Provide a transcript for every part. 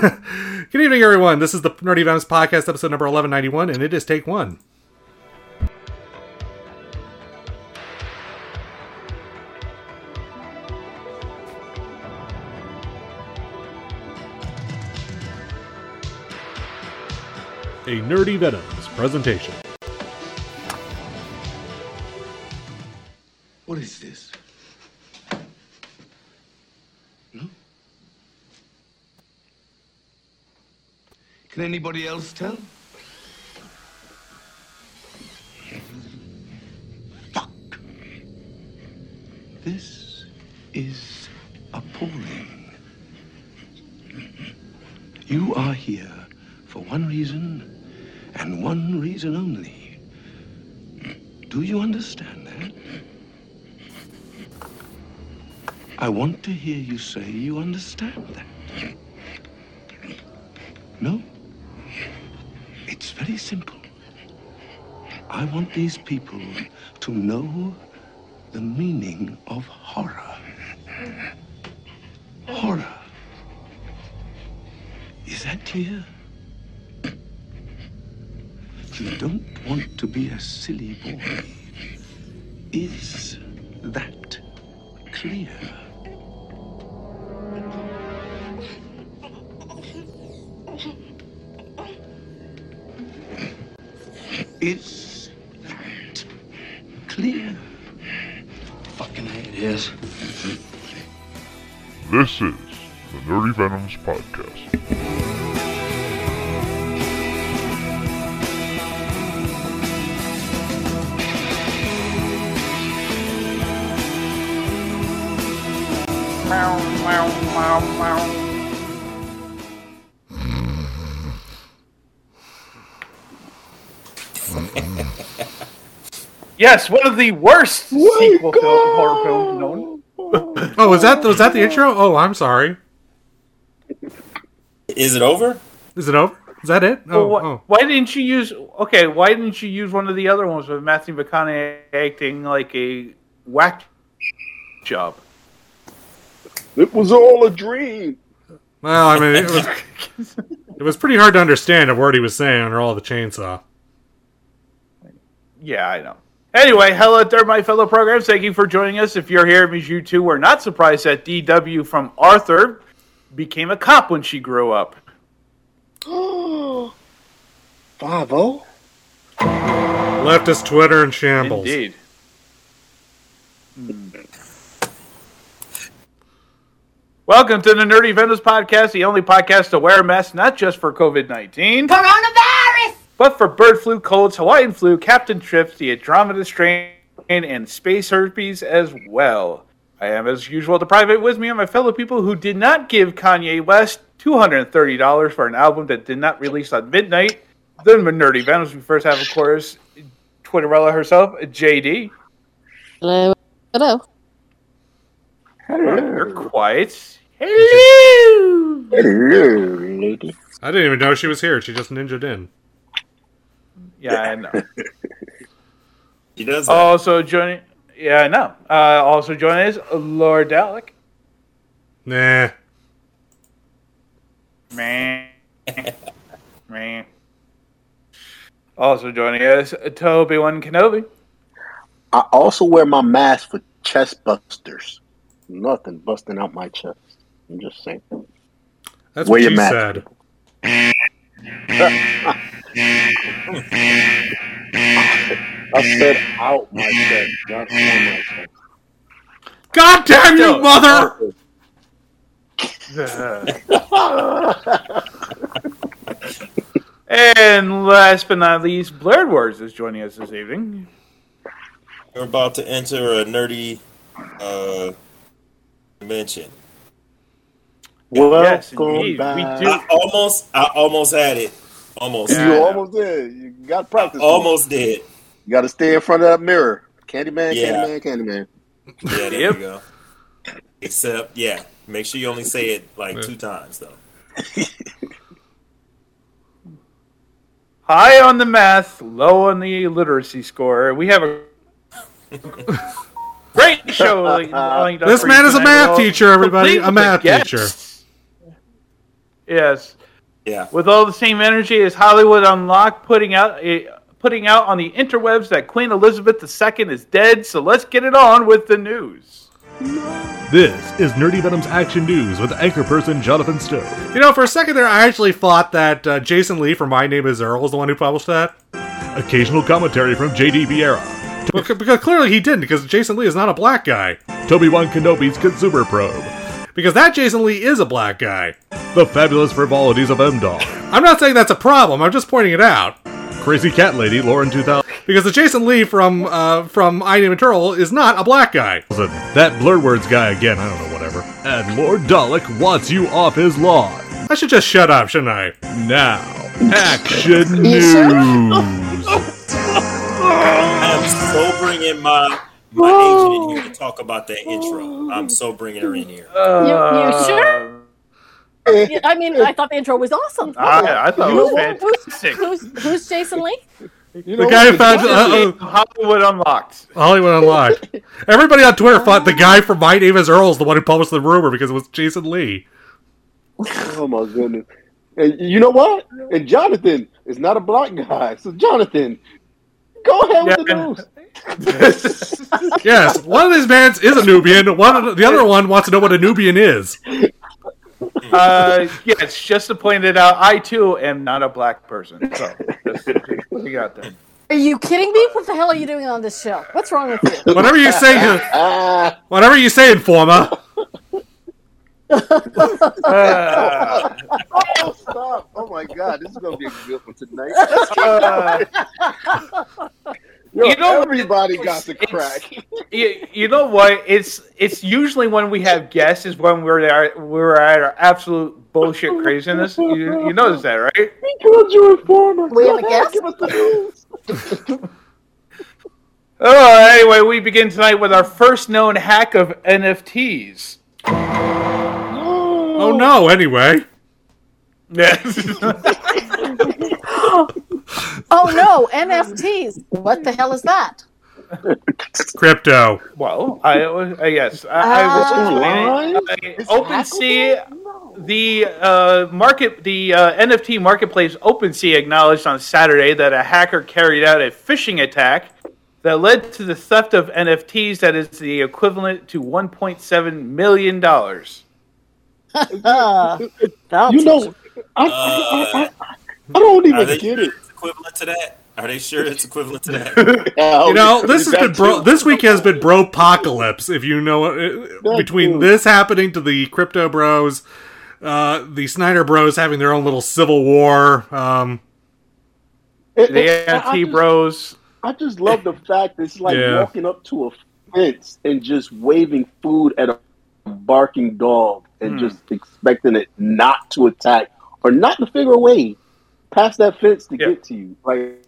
Good evening, everyone. This is the Nerdy Venoms Podcast, episode number 1191, and it is take one. A Nerdy Venoms presentation. What is this? No? Can anybody else tell? Fuck. This is appalling. You are here for one reason and one reason only. Do you understand that? I want to hear you say you understand that. No? It's very simple. I want these people to know the meaning of horror. Horror. Is that clear? You don't want to be a silly boy. Is that clear? Is that clear? Fucking A it is. This is the Nerdy Venoms Podcast. Yes, one of the worst oh sequel film, horror films known. Oh, was that was that the intro? Oh, I'm sorry. Is it over? Is it over? Is that it? Oh, Well, wh- oh. Why didn't you use? Okay, why didn't you use one of the other ones with Matthew McConaughey acting like a whack job? It was all a dream. Well, I mean, it was it was pretty hard to understand a word he was saying under all the chainsaw. Yeah, I know. Anyway, hello there, my fellow programs. Thank you for joining us. If you're here, it means you too were not surprised that DW from Arthur became a cop when she grew up. Five oh. Leftist Twitter in shambles. Indeed. Welcome to the Nerdy Venoms Podcast, the only podcast to wear a mask not just for COVID 19, Coronavirus! But for bird flu, colds, Hawaiian flu, Captain Trips, the Andromeda strain, and space herpes as well. I am, as usual, the private with me and my fellow people who did not give Kanye West $230 for an album that did not release on midnight. Then The Nerdy Venoms. We first have, of course, Twitterella herself, JD. Hello. Hello. Hello. You're quiet. Hello. Hello, lady. I didn't even know she was here. She just ninjaed in. Yeah, I know. He does that. also joining. Yeah, I know. Uh, also joining us, Lord Dalek. Nah. Man. Man. Also joining us, Toby Wan Kenobi. I also wear my mask for chest busters. Nothing busting out my chest. I'm just saying. That's Wear what you mask. said. I said out my chest, not on my chest. God damn you, Yo, mother! and last but not least, Blurred Words is joining us this evening. We're about to enter a nerdy uh, dimension. Yes, Welcome. We do- I almost, I almost had it. Almost, You I know. almost did. You got to practice. almost did. You got to stay in front of that mirror. Candyman, Yeah. Candyman, Candyman. Yeah, there Yep. you go. Except, yeah, make sure you only say it like two times though. High on the math, low on the literacy score. We have a great show. This man is a math We'll teacher, everybody. complete A math teacher. Yes. Yeah. With all the same energy as Hollywood Unlocked putting out a, putting out on the interwebs that Queen Elizabeth II is dead, so let's get it on with the news. This is Nerdy Venom's Action News with anchor person Jonathan Stowe. You know, for a second there, I actually thought that uh, Jason Lee from My Name Is Earl was the one who published that. Occasional commentary from J.D. Vieira. Because, because clearly he didn't, because Jason Lee is not a black guy. Toby Wan Kenobi's Consumer Probe. Because that Jason Lee is a black guy. The fabulous frivolities of M-Dog. I'm not saying that's a problem, I'm just pointing it out. Crazy Cat Lady, Lauren 2000. Because the Jason Lee from uh, from I Name It Earl is not a black guy. That Blurred Words guy again, I don't know, whatever. And Lord Dalek wants you off his lawn. I should just shut up, shouldn't I? Now, Action News. I am so bringing my my agent in here to talk about that intro. I'm so bringing her in here. Uh, you sure? I mean, I thought the intro was awesome. I, I thought it was Who's, fantastic. who's, who's Jason Lee? You The guy who found uh, uh, Hollywood Unlocked. Hollywood Unlocked. Everybody on Twitter thought the guy from My Name Is Earl is the one who published the rumor because it was Jason Lee. Oh my goodness. And you know what? And Jonathan is not a black guy. So Jonathan, go ahead with the news. Yes, one of these bands is a Nubian. One of the, the other one wants to know what a Nubian is. Uh, yes, just to point it out, I too am not a black person. So, just we got that. Are you kidding me? What the hell are you doing on this show? What's wrong with you? Whatever you say, whatever you say, Informer. Uh, oh, stop. Oh my God. This is going to be a good one tonight. uh, Yo, You know, everybody got the crack. you, you know what? It's it's usually when we have guests is when we're at, we're at our absolute bullshit craziness. You, you notice that, right? We called you a informer. We Go have a guest? Give us the news. Oh, anyway, we begin tonight with our first known hack of NFTs. Oh no. Anyway, Oh no, NFTs. What the hell is that? crypto. well, I uh, yes, I, I Ah. was explaining. Uh, OpenSea, the uh, market, the uh, NFT marketplace OpenSea acknowledged on Saturday that a hacker carried out a phishing attack that led to the theft of NFTs that is the equivalent to 1.7 million dollars. Uh, You know, teach I, I, I, I, I don't even get sure it. it's equivalent to that? Are they sure it's equivalent to that? You know, this has been bro. too. This week has been bro apocalypse. If you know, uh, between too. this happening to the crypto bros, uh, the Snyder Bros having their own little civil war. Um, It- The it- I- I NFT just- bros. I just love the fact that it's like Yeah. walking up to a fence and just waving food at a barking dog and Hmm. just expecting it not to attack or not to figure a way past that fence to Yeah. get to you. Like,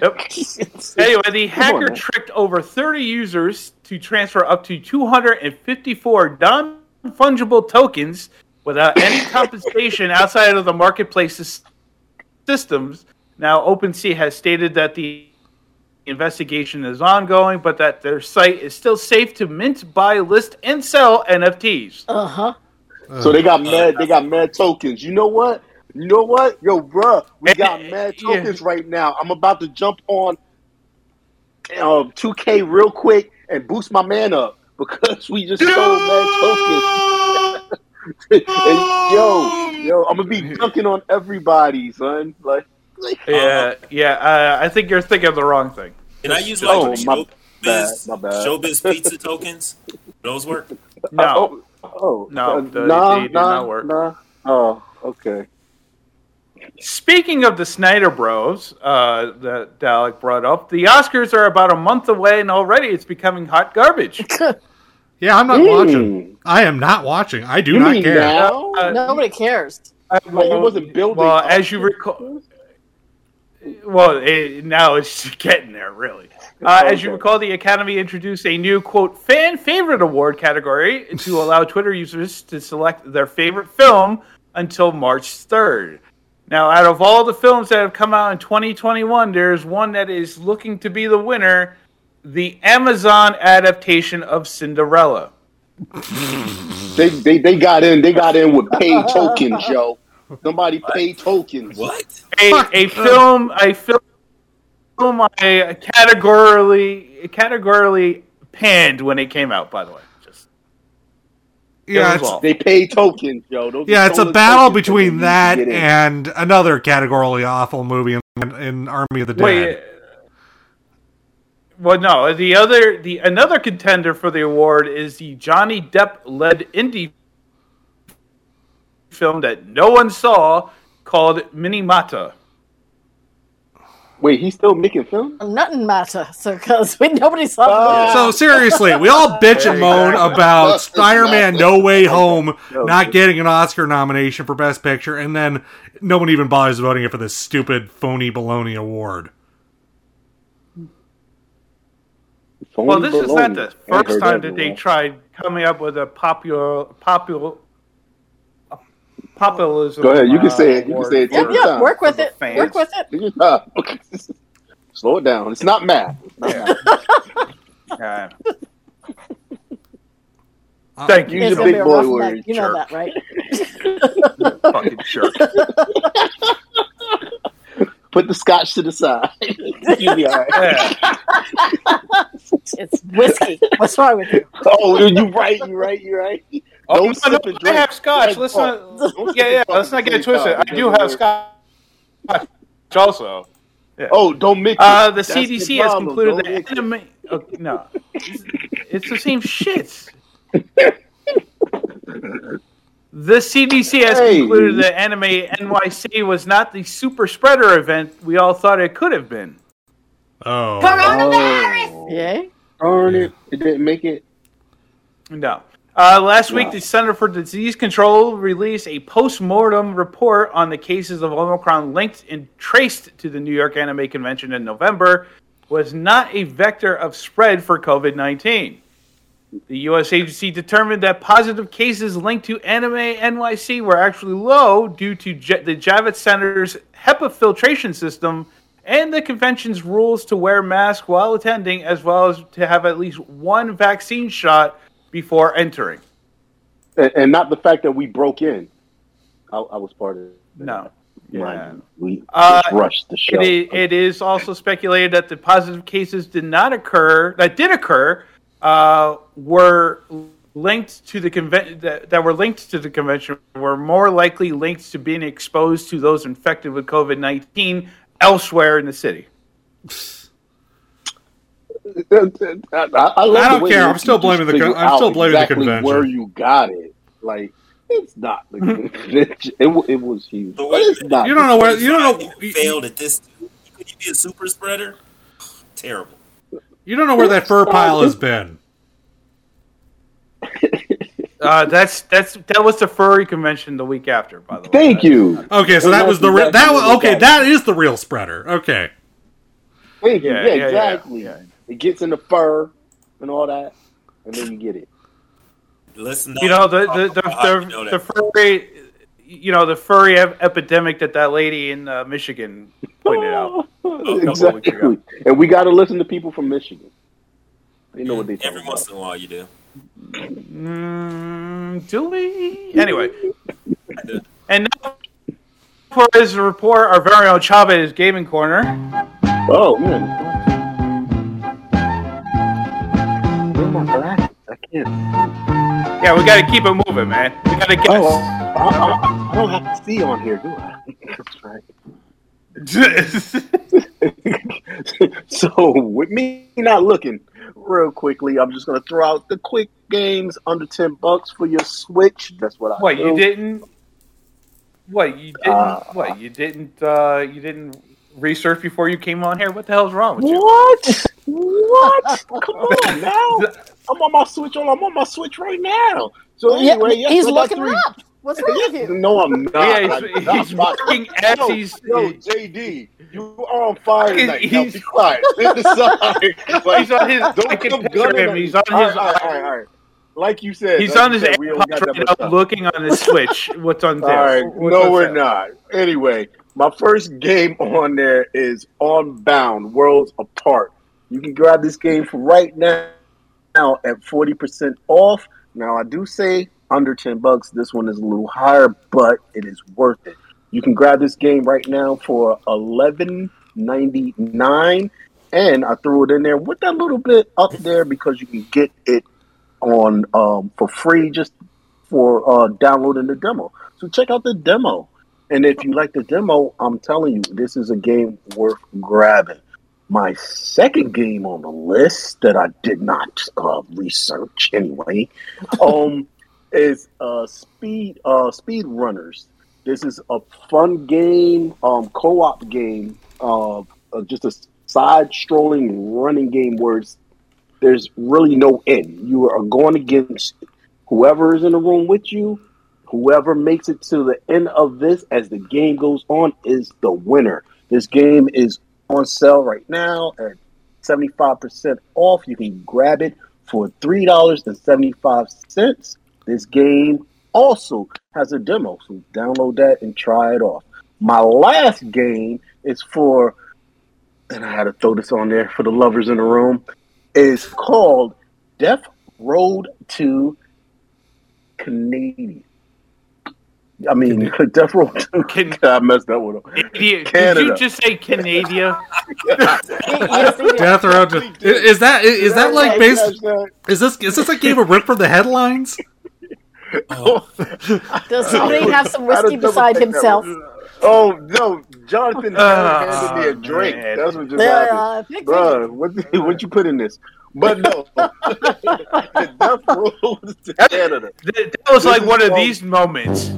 Yep. Anyway, the Come on, hacker tricked over 30 users to transfer up to 254 non fungible tokens without any compensation outside of the marketplace's systems. Now, OpenSea has stated that the investigation is ongoing, but that their site is still safe to mint, buy, list, and sell NFTs. Uh huh. So they got mad. They got mad tokens. You know what? You know what? Yo, bruh, we got Eh, mad yeah. tokens right now. I'm about to jump on um, 2K real quick and boost my man up because we just sold mad tokens. and yo, yo, I'm gonna be dunking on everybody, son. Like, like Yeah, yeah. Uh, I think you're thinking of the wrong thing. Can I use like Oh, my bad, my bad. showbiz pizza tokens? Those work? No. oh, No, uh, the- nah, they do nah, not work. Nah. Oh, okay. Speaking of the Snyder Bros uh, that Dalek brought up, the Oscars are about a month away, and already it's becoming hot garbage. yeah, I'm not Mm. watching. I am not watching. I do You not care. now? Uh, Nobody cares. Like it wasn't building. Well, up. as you recall, well, it, now it's getting there, really. Uh, As you recall, the Academy introduced a new quote fan favorite award category to allow Twitter users to select their favorite film until March 3rd. Now, out of all the films that have come out in 2021, there's one that is looking to be the winner the Amazon adaptation of Cinderella. They, they they got in. They got in with paid tokens, yo. Somebody paid tokens. What? a, a film a film I categorically categorically panned when it came out. By the way, just Yeah, was it's, all. They pay tokens, yo. Those yeah, it's a battle between that and another categorically awful movie in, in Army of the Dead. wait. Well, no. The other, the another contender for the award is the Johnny Depp led indie film that no one saw called Minamata. Wait, he's still making film? Nothing matter, so because nobody saw the Ah. So seriously, we all bitch and moan about Spider-Man: No Way Home not getting an Oscar nomination for Best Picture, and then no one even bothers voting it for this stupid phony baloney award. Well, this is not the first time that they tried coming up with a popular, popular, populism. Go ahead, you can uh, say it. You can say it. for- Yep, yep. Work with it. fans. Work with it. Okay. Slow it down. It's not math. Yeah. Yeah. Thank you, Use It's your big boy rough words. You know that, right? fucking jerk. Put the scotch to the side. You'll be all right. Yeah. It's whiskey. What's wrong with you? Oh, you're right. You're right. You're right. Oh, Don't no, sip no, and I have scotch. Don't Let's not. Yeah, yeah. Let's not get it twisted. I do have scotch also. Oh, don't mix it. Uh, the That's CDC has concluded Don't that mix it. anime. Oh, no, it's the same shit. The CDC has Hey. concluded that Anime NYC was not the super spreader event we all thought it could have been. Oh, Oh, Yay. darn it! It didn't make it. No. Uh, last week, the Center for Disease Control released a post-mortem report on the cases of Omicron linked and traced to the New York Anime Convention in November was not a vector of spread for COVID-19. The U.S. agency determined that positive cases linked to Anime NYC were actually low due to J- the Javits Center's HEPA filtration system and the convention's rules to wear masks while attending, as well as to have at least one vaccine shot before entering. And, and not the fact that we broke in. I, I was part of it. No. You, we Uh, rushed the show. It is, it is also speculated that the positive cases did not occur, that did occur, uh, were linked to the convention that, that were linked to the convention were more likely linked to being exposed to those infected with COVID nineteen elsewhere in the city. I, I, I, love I the don't care. I'm still blaming the con- I'm still out blaming the convention. Where you got it, like it's not the convention. It, it was huge, But but wait it's not. You don't know where you don't know You failed at this. Could you be a super spreader? Terrible. you don't know where that fur pile has been. Uh, that's that's that was the furry convention the week after, by the way. Thank you, Okay, so that was that's the re- that was okay. that- That is the real spreader. Okay, thank you. Yeah, Yeah, yeah, yeah, exactly. yeah. It gets in the fur and all that, and then you get it. Listen, You know the the the, How the, know the furry, you know the furry ep- epidemic that that lady in uh, Michigan pointed out. exactly. And we got to listen to people from Michigan. They know what they talk Every about. once in a while, you do. Mm, do we? Anyway, and now for his report, our very own Chavez Gaming Corner. Oh man. My glasses? I can't. Yeah, we got to keep it moving, man. We got to get. Oh, I, I, I don't have to see on here, do I? That's right. so with me not looking real quickly, I'm just gonna throw out the quick games under ten bucks for your Switch. That's what I what do. you didn't? What you didn't? Uh, what you didn't? Uh, you didn't research before you came on here? What the hell's wrong with you? What? What? Come on now. I'm on my Switch. On I'm on my Switch right now. So oh, Yeah, anyway, yes, he's I looking three- up. What's wrong with you? No, I'm not. Yeah, I'm he's, not. he's working as Yo, he's. Yo, JD, you are on fire tonight. Now He's- be quiet. Sit. Like, He's on his. Don't can come picture gunning him. He's me. on his. All right, all right, all right. Like you said, He's like on his said, we don't got AirPods right now, time. looking on his Switch. What's on there? All right, What's no, on we're there? not. Anyway, my first game on there is Unbound Worlds Apart. You can grab this game for right now, at forty percent off. Now I do say under ten bucks. This one is a little higher, but it is worth it. You can grab this game right now for eleven ninety nine, and I threw it in there with that little bit up there because you can get it on um, for free just for uh, downloading the demo. So check out the demo, and if you like the demo, I'm telling you, this is a game worth grabbing. My second game on the list that I did not uh, research anyway, um, is uh, Speed uh, Speed Runners. This is a fun game, um, co-op game, uh, just a side-scrolling running game where it's, there's really no end. You are going against whoever is in the room with you. Whoever makes it to the end of this as the game goes on is the winner. This game is on sale right now at 75% off. You can grab it for $3.75. This game also has a demo, so download that and try it off. My last game is for, and I had to throw this on there for the lovers in the room, is called Death Road to Canadian. I mean, Death Row. Can, I messed that one up. Canada. Canada. Did you just say Canada? Death Row. to- Is that is that like based? Is this is this a game of rip from the headlines? Oh. Does somebody have some I had to whiskey beside himself? Oh no, Jonathan Oh, handed me a drink. man. That's what just Yeah, happened, uh, pick Bruh, What what you put in this? But no, Death Row to Canada. That, that was like one of called- these moments.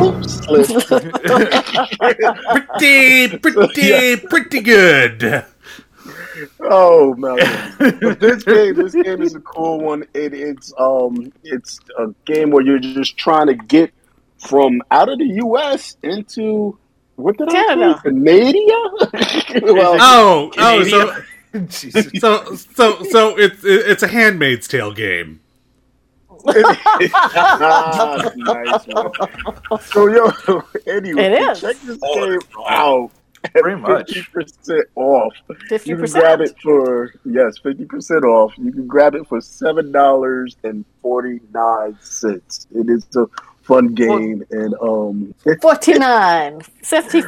Oops, slipped. Pretty, pretty, pretty good. Oh man! this game, this game is a cool one. It, it's um, it's a game where you're just trying to get from out of the U.S. into what did Canada. I say? Canada? well, Oh, oh, so so so so it's it's a Handmaid's Tale game. ah, nice. So yo, anyway, It is. check this Oh, game it's out. Pretty much. fifty percent off. Fifty You can grab it percent. for yes, fifty percent off. You can grab it for seven dollars and forty nine cents. It is a fun game, and um, it's Forty nine. Fifty.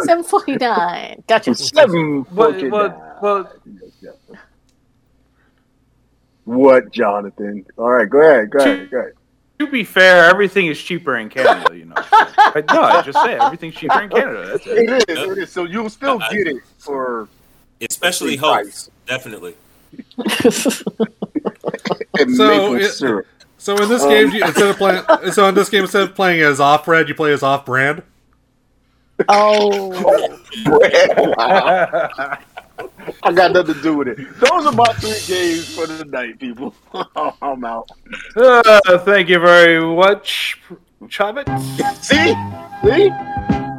Seven forty nine. Gotcha. seven Well, fucking well, What, Jonathan? All right, go ahead, go ahead, go ahead. to be fair, everything is cheaper in Canada, you know. But no, I just say everything's cheaper in Canada. That's it. It is, it is. So you'll still get it for Especially Big hope. price. Definitely. and So maple it- syrup. So in this game, you, instead of playing, so in this game, instead of playing as off-brand, you play as off-brand. Oh, Wow. I got nothing to do with it. Those are my three games for the night, people. I'm out. Uh, thank you very much, Chavit. See? See?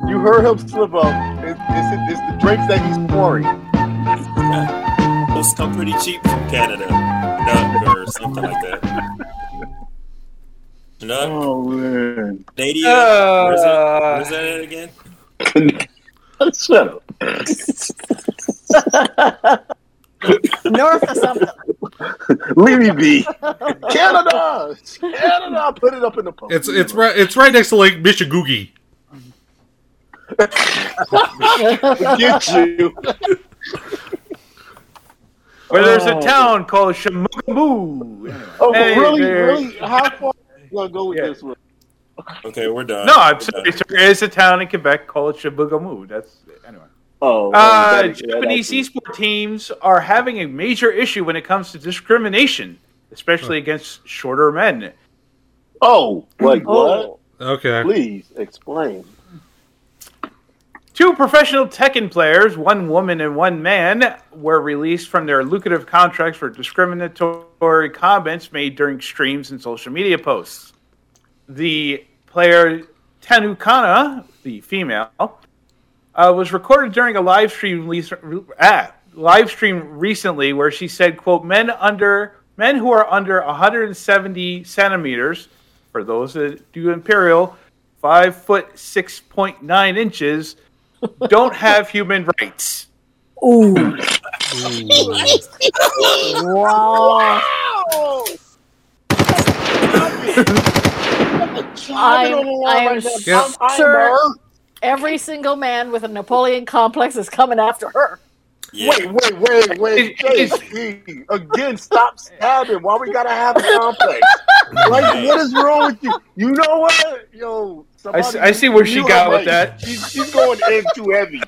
You heard him slip up. It's, it's, it's the drinks that he's pouring. Those come pretty cheap from Canada. Nut or something like that. Nut? Oh, man. Canadian? Uh, where's that, where's that at again? Shut up. north or something. Leave me be. Canada! Canada! Put it up in the post. It's it's right it's right next to Lake Michigaougee. Get you. Where there's a Oh. town called Shamugamu. Oh, Hey, really? there. Really? How far are you going to go with Yeah. this one? Okay, we're done. No, I'm sorry, done. sir. There's a town in Quebec called Chibougamau. That's anyway. Oh, Uh, that Japanese actually- esports teams are having a major issue when it comes to discrimination, especially against shorter men. Oh, wait, what? Oh. Okay. Please explain. Two professional Tekken players, one woman and one man, were released from their lucrative contracts for discriminatory comments made during streams and social media posts. The player Tanukana, the female, uh, was recorded during a live stream release, ah, live stream recently where she said, "quote Men under men who are under 170 centimeters, for those that do imperial, five foot six point nine inches, don't have human rights." Ooh. wow. I'm, I'm Yeah. sure every single man with a Napoleon complex is coming after her. Yeah. Wait, wait, wait, wait. JC, again, stop stabbing. Why we gotta have a complex? Like, what is wrong with you? You know what? Yo, I see, I see where she got with that. She's, she's going in too heavy.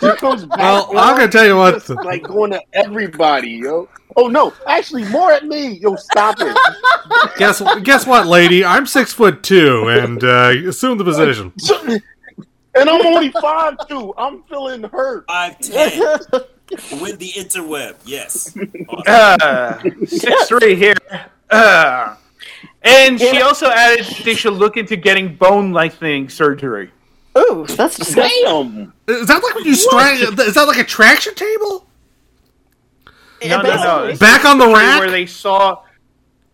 She comes back. Well, I'm gonna tell you what. like going to everybody, yo. Oh no, actually, more at me. Yo, stop it. Guess guess what, lady? I'm six foot two, and uh, assume the position. And I'm only five two. I'm feeling hurt. Five ten. With the interweb, yes. Awesome. Uh, six three here. Uh, and she also added they should look into getting bone lengthening surgery. Ooh, that's disgusting. Damn. Is that like when you strike? Is that like a traction table? No, no, no. Back on the rack? Where they saw.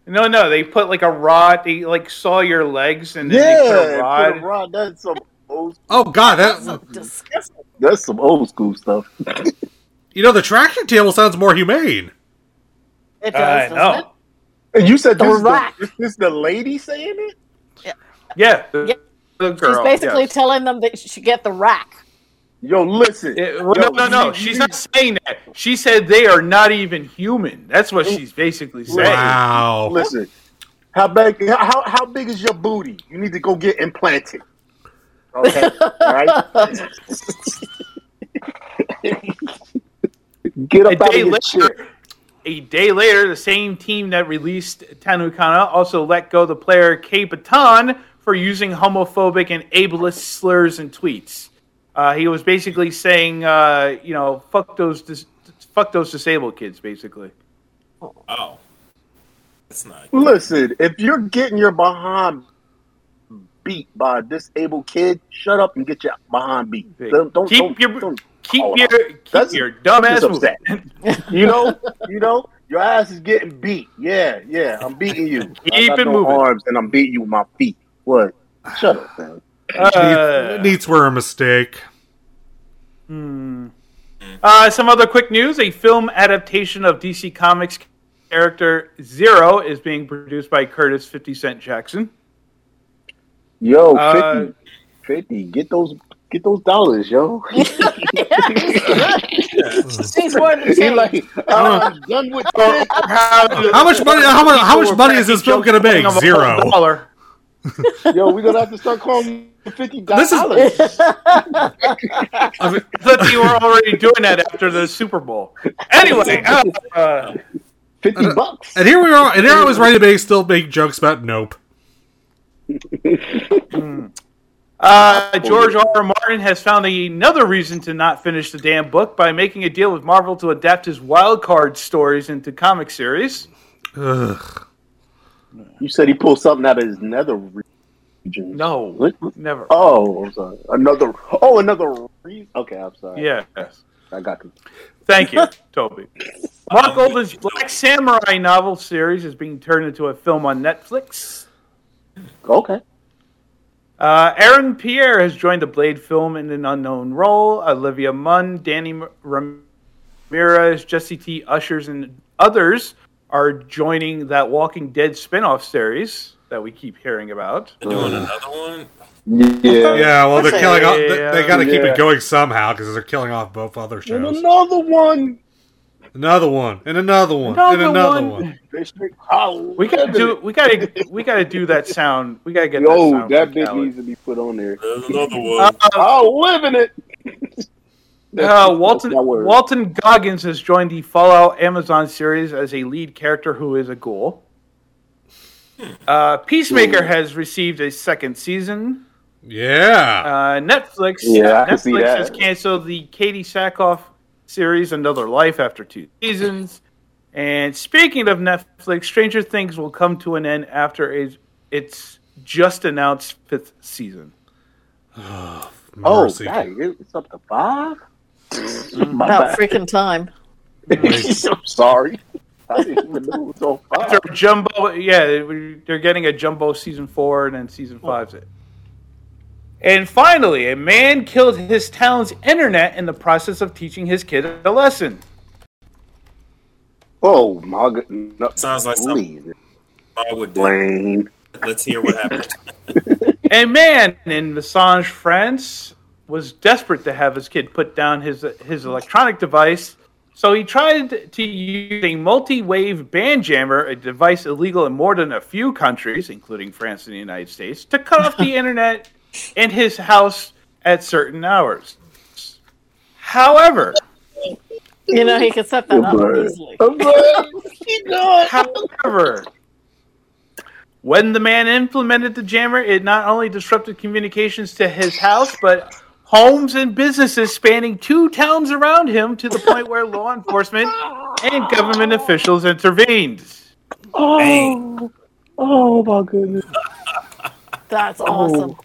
No, no, they put like a rod. They like saw your legs and then Yeah, they put a put a rod. rod. That's some old. Oh God, that Disgusting. That's some old school stuff. you know the traction table sounds more humane. It I does, know. doesn't it? And you said The this is, the, is this the lady saying it? Yeah, the, Yeah. the girl. She's basically yes. telling them that she should get the rack. Yo, listen. Yeah, well, Yo, no, no, no. you- She's you- not saying that. She said they are not even human. That's what she's basically saying. Wow. Listen. How big? How how big is your booty? You need to go get implanted. Okay, all right. get A up out of day your later, chair. A day later, the same team that released Tanukana also let go the player K Baton for using homophobic and ableist slurs and tweets. Uh, he was basically saying, uh, you know, fuck those, dis- fuck those disabled kids, basically. Oh. That's not good. Listen, if you're getting your behind beat by a disabled kid, shut up and get your behind beat. Don't, don't, keep don't- your don't keep call your keep That's- your dumb ass upset. You know, you know, your ass is getting beat. Yeah, yeah, I'm beating you. I Keep it no moving. arms and I'm beating you with my feet. What? Shut up, man. Uh, Neats were a mistake. Uh, some other quick news: a film adaptation of DC Comics character Zero is being produced by Curtis Fifty Cent Jackson. Yo, Uh, 50, 50, get those get those dollars, yo. She's more he like, uh, I'm done with this. How much money? How much? How much money is this film going to make? Zero. Dollar. Yo, we're gonna have to start calling you fifty This is- dollars. I mean, I thought you were already doing that after the Super Bowl. Anyway, uh, uh, Fifty bucks. and here we are. And here I was ready to make still make jokes about Nope. Uh, George R. R. Martin has found another reason to not finish the damn book by making a deal with Marvel to adapt his wild card stories into comic series. Ugh. You said he pulled something out of his nether region. No, What? never. Oh, I'm sorry. Another. Oh, another reason. Okay, I'm sorry. Yes. I got you. Thank you, Toby. Marc Olden's Black Samurai novel series is being turned into a film on Netflix. Okay. Uh, Aaron Pierre has joined the Blade film in an unknown role. Olivia Munn, Danny Ramirez, Jessie T. Ushers, and others are joining that Walking Dead spin-off series that we keep hearing about. They're doing another one. Yeah. Yeah, well, they're killing off. They, they got to keep Yeah. it going somehow because they're killing off both other And shows. another one. Another one, and another one, Another and another one. one. We gotta do. We gotta. We gotta do that sound. We gotta get that Yo, sound. that bit Khaled. needs to be put on there. There's another one. Uh, I'll live in it. Uh, Walton That's my word. Walton Goggins has joined the Fallout Amazon series as a lead character who is a ghoul. Uh, Peacemaker has received a second season. Yeah. Uh, Netflix Yeah, I can see Netflix has canceled the Katee Sackhoff series Another Life after two seasons. And speaking of Netflix, Stranger Things will come to an end after its, its just announced fifth season. Oh, Mercy. God, it's up to five. Mm. My About bad. freaking time. I'm sorry. I didn't even know it was on After jumbo, yeah, they're getting a jumbo season four and then season five's it. And finally, a man killed his town's internet in the process of teaching his kid a lesson. Oh my god! No, Sounds like something I would do. Blaine. Let's hear what happened. A man in Messanges, France, was desperate to have his kid put down his his electronic device, so he tried to use a multi-wave band jammer, a device illegal in more than a few countries, including France and the United States, to cut off the internet in his house at certain hours. However, You know, he could set that up easily. I'm like, keep going. However, when the man implemented the jammer, it not only disrupted communications to his house, but homes and businesses spanning two towns around him to the point where law enforcement and government officials intervened. Oh, oh my goodness! That's awesome. That'll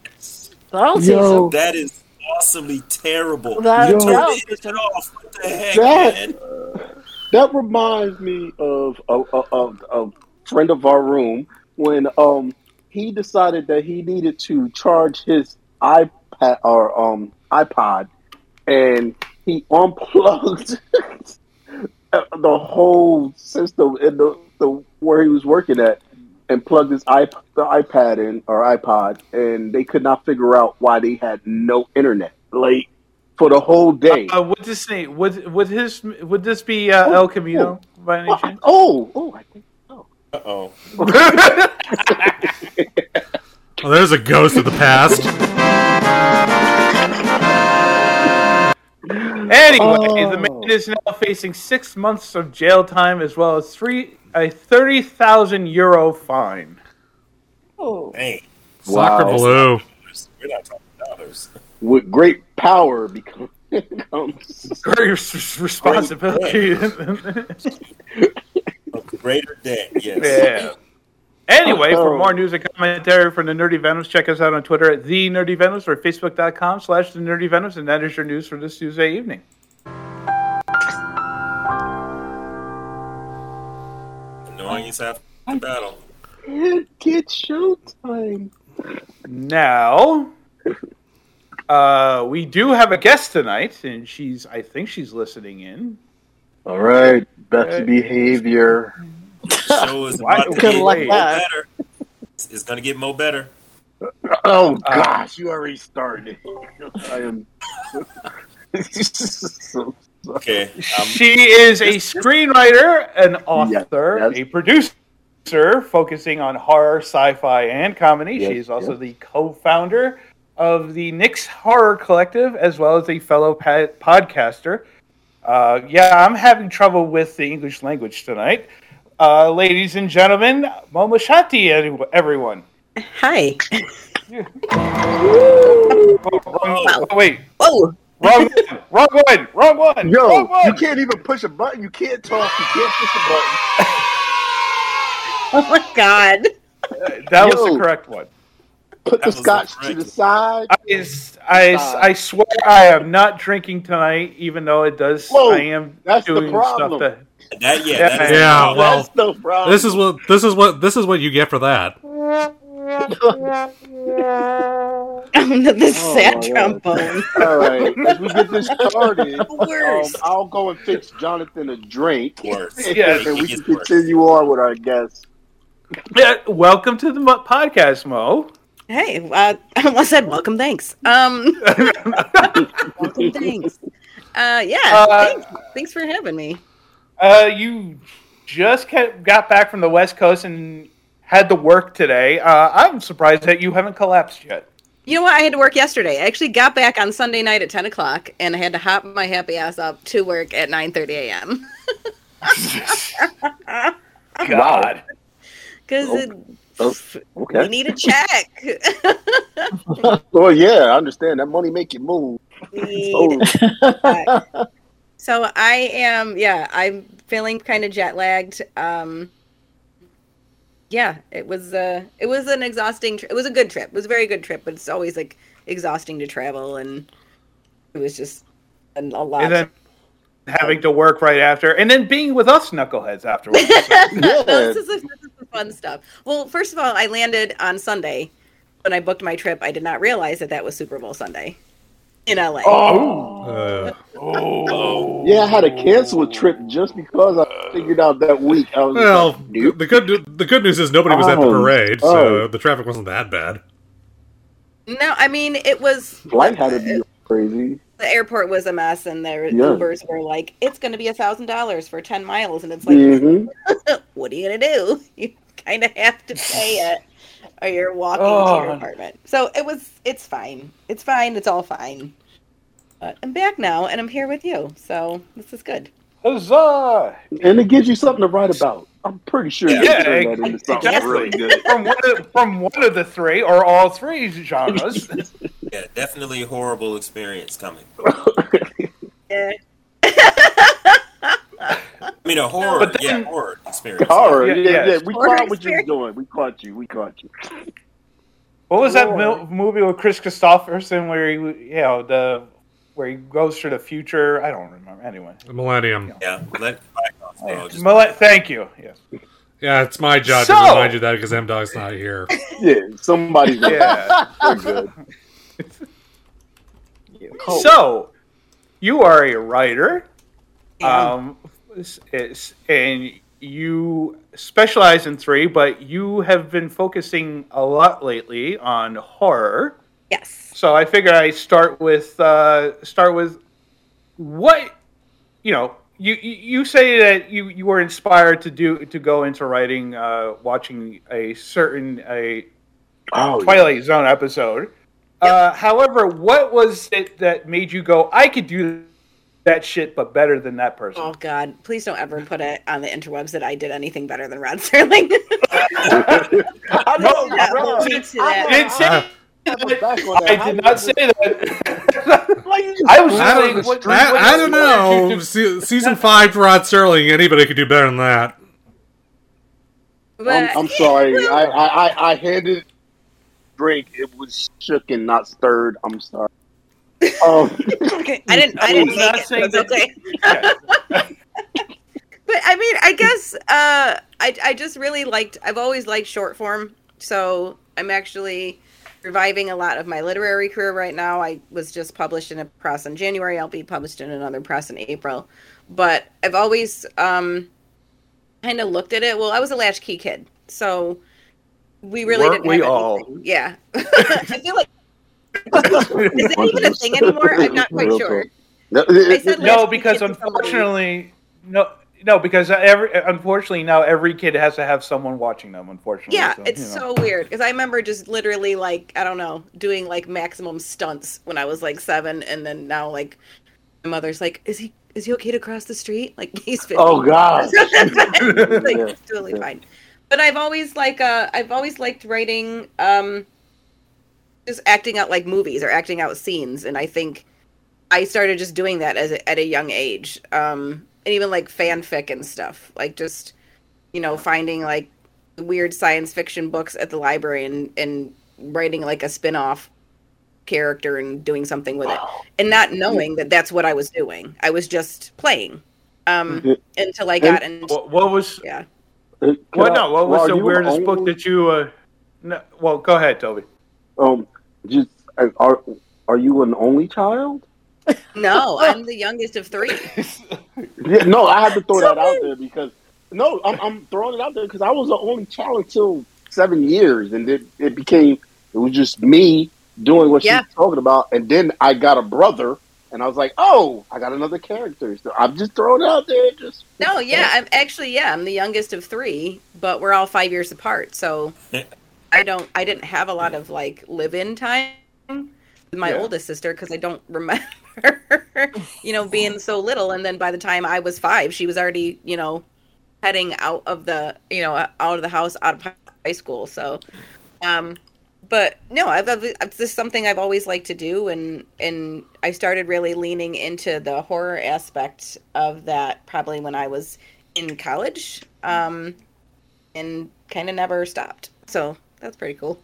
teach Yo. that is awesomely terrible. That, Yo. Turn that'll the internet off. What the heck, That- man? That reminds me of a, a, a, a friend of our room when um he decided that he needed to charge his iPad or um iPod, and he unplugged the whole system in the, the where he was working at, and plugged his iP- the iPad in or iPod, and they could not figure out why they had no internet. Like for the whole day. Uh, would this name would would his would this be uh, El Camino by any chance? Oh, oh, I think Uh oh. Well, there's a ghost of the past. Anyway, the Oh. man is now facing six months of jail time as well as three a thirty thousand euro fine. Oh. Dang. Soccer Wow. blue. We're not talking dollars. with great power becomes comes Great responsibility. A greater debt, yes. yeah. Anyway, for Oh. more news and commentary from the Nerdy Venoms, check us out on Twitter at the Nerdy Venoms or Facebook.com slash the Nerdy Venoms, and that is your news for this Tuesday evening. Annoying is half the battle. get showtime. Now, uh, we do have a guest tonight, and she's I think she's listening in. All right, best Hey. behavior. Show is Why- about to get luck better. It's gonna get more better. Oh Uh, gosh, you already started. I am. so, Okay. Um, She is a screenwriter, an author, yes. a producer, focusing on horror, sci-fi, and comedy. Yes, she is also yes. the co-founder of the Nyx Horror Collective, as well as a fellow pa- podcaster. Uh, yeah, I'm having trouble with the English language tonight. Uh, ladies and gentlemen, Mo Moshaty, everyone. Hi. Oh, wrong- oh, wait, Whoa. Wrong one, wrong one, wrong one. Yo, wrong one. you can't even push a button. You can't talk. You can't push a button. Oh my god. Uh, that was the correct one. Put That the scotch the to the correct- side. I, s- I s- I swear I am not drinking tonight, even though it does. Whoa, I am that's the doing stuff problem. that. that yeah. That is Yeah, well, That's no problem. This is what this is what this is what you get for that. The Oh, sad my God. trombone. All right, as we get this started, um, Worse. I'll go and fix Jonathan a drink. Worse. Yeah, and we it can gets worse. continue on with our guests. Yeah, welcome to the mo- podcast, Mo. Hey, uh, I almost said welcome, thanks. Um, welcome, thanks. Uh, yeah, Uh, thanks, thanks for having me. Uh, you just ca- got back from the West Coast and had to work today. Uh, I'm surprised that you haven't collapsed yet. You know what? I had to work yesterday. I actually got back on Sunday night at ten o'clock, and I had to hop my happy ass up to work at nine thirty a.m. God. because Oh, we Okay. need a check. Oh yeah, I understand. That money make you move. We need Oh, So I am, yeah, I'm feeling kind of jet lagged. Um, yeah, it was, uh, it was an exhausting. Tri- it was a good trip. It was a very good trip, but it's always like exhausting to travel, and it was just a, a lot. And then having to work right after, and then being with us knuckleheads afterwards. no, this is, the, this is the fun stuff. Well, first of all, I landed on Sunday, when I booked my trip, I did not realize that that was Super Bowl Sunday in LA. Oh, Uh, Oh, yeah, I had to cancel a trip just because I figured out that week. I was well, like, nope. the good the good news is nobody was at the Oh, parade, so oh. the traffic wasn't that bad. No, I mean it was flight had to be crazy. the airport was a mess, and their Yeah. Ubers were like, "It's going to be a thousand dollars for ten miles," and it's like, hmm "What are you gonna do? You kind of have to pay it, or you're walking Oh. to your apartment." So it was. It's fine. It's fine. It's all fine. But I'm back now, and I'm here with you. So this is good. huzzah! And it gives you something to write about. I'm pretty sure you Yeah, can turn that into something exactly. really good. From one, of, from one of the three, or all three genres. Yeah, definitely a horrible experience coming. Yeah. I mean, a horror, But then- yeah, horror experience. Horror, Yeah, yeah, yeah. We Horror caught what you was experience. doing. We caught you. We caught you. What was that mil- movie with Kris Kristofferson where he, you know, the where he goes to the future? I don't remember. Anyway, The Millennium. Yeah, let. Oh, Just- Millet- thank you. Yes. Yeah, it's my job So- to remind you that because M Dog's not here. Yeah, somebody's Yeah. We're good. Cool. So, you are a writer, Yeah. um, s- is- and you specialize in three, but you have been focusing a lot lately on horror. yes. So I figure I start with uh, start with what you know. You you you say that you, you were inspired to do to go into writing, uh, watching a certain a Oh, yeah. Twilight Zone episode. Uh, however, what was it that made you go? I could do that shit, but better than that person. Oh God! Please don't ever put it on the interwebs that I did anything better than Rod Serling. I know, Yeah, bro. hold that. I didn't say. I was that. I How did you not just- say that. why you just I was go saying what- I, I don't know. do- Se- Season five, for Rod Serling. Anybody could do better than that. But I'm, I'm sorry. I, I, I, I handed drink. It was shook and not stirred. I'm sorry. Um, Okay, I didn't. I I didn't was not make it. saying that- okay. Yeah. But I mean, I guess uh, I I just really liked. I've always liked short form, so I'm actually reviving a lot of my literary career right now. I was just published in a press in January. I'll be published in another press in April. But I've always um, kind of looked at it. Well, I was a latchkey kid, so we really Weren't didn't we have all? anything. Yeah, I feel like is that even a thing anymore? I'm not quite sure. No, I said no, because kid somebody. unfortunately, no, no, because every unfortunately now every kid has to have someone watching them. Unfortunately, Yeah, so, it's you know. so weird because I remember just literally like I don't know doing like maximum stunts when I was like seven, and then now like my mother's like, "Is he is he okay to cross the street?" Like he's 50. Oh God. Like, Yeah, totally yeah. fine. But I've always like uh I've always liked writing um just acting out like movies or acting out scenes, and I think I started just doing that as a, at a young age. Um, and even like fanfic and stuff, like just you know finding like weird science fiction books at the library and and writing like a spin-off character and doing something with it and not knowing that that's what I was doing. I was just playing um until I got into What, what was yeah. What? I- No, what was are the you weirdest book that you? Uh, no, well, go ahead, Toby. Um, just uh, are are you an only child? No, I'm the youngest of three. Yeah, no, I had to throw that out there because no, I'm, I'm throwing it out there because I was the only child until seven years, and it it became it was just me doing what Yeah. she's talking about, and then I got a brother, and I was like, oh, I got another character. So I'm just throwing it out there, just No, yeah, I'm actually yeah, I'm the youngest of three, but we're all five years apart, so I don't I didn't have a lot of like live-in time with my Yeah. oldest sister because I don't remember you know being so little, and then by the time I was five, she was already you know heading out of the you know out of the house out of high school, so um but no, I've, I've it's just something I've always liked to do, and and I started really leaning into the horror aspect of that probably when I was in college, um, and kind of never stopped. So that's pretty cool.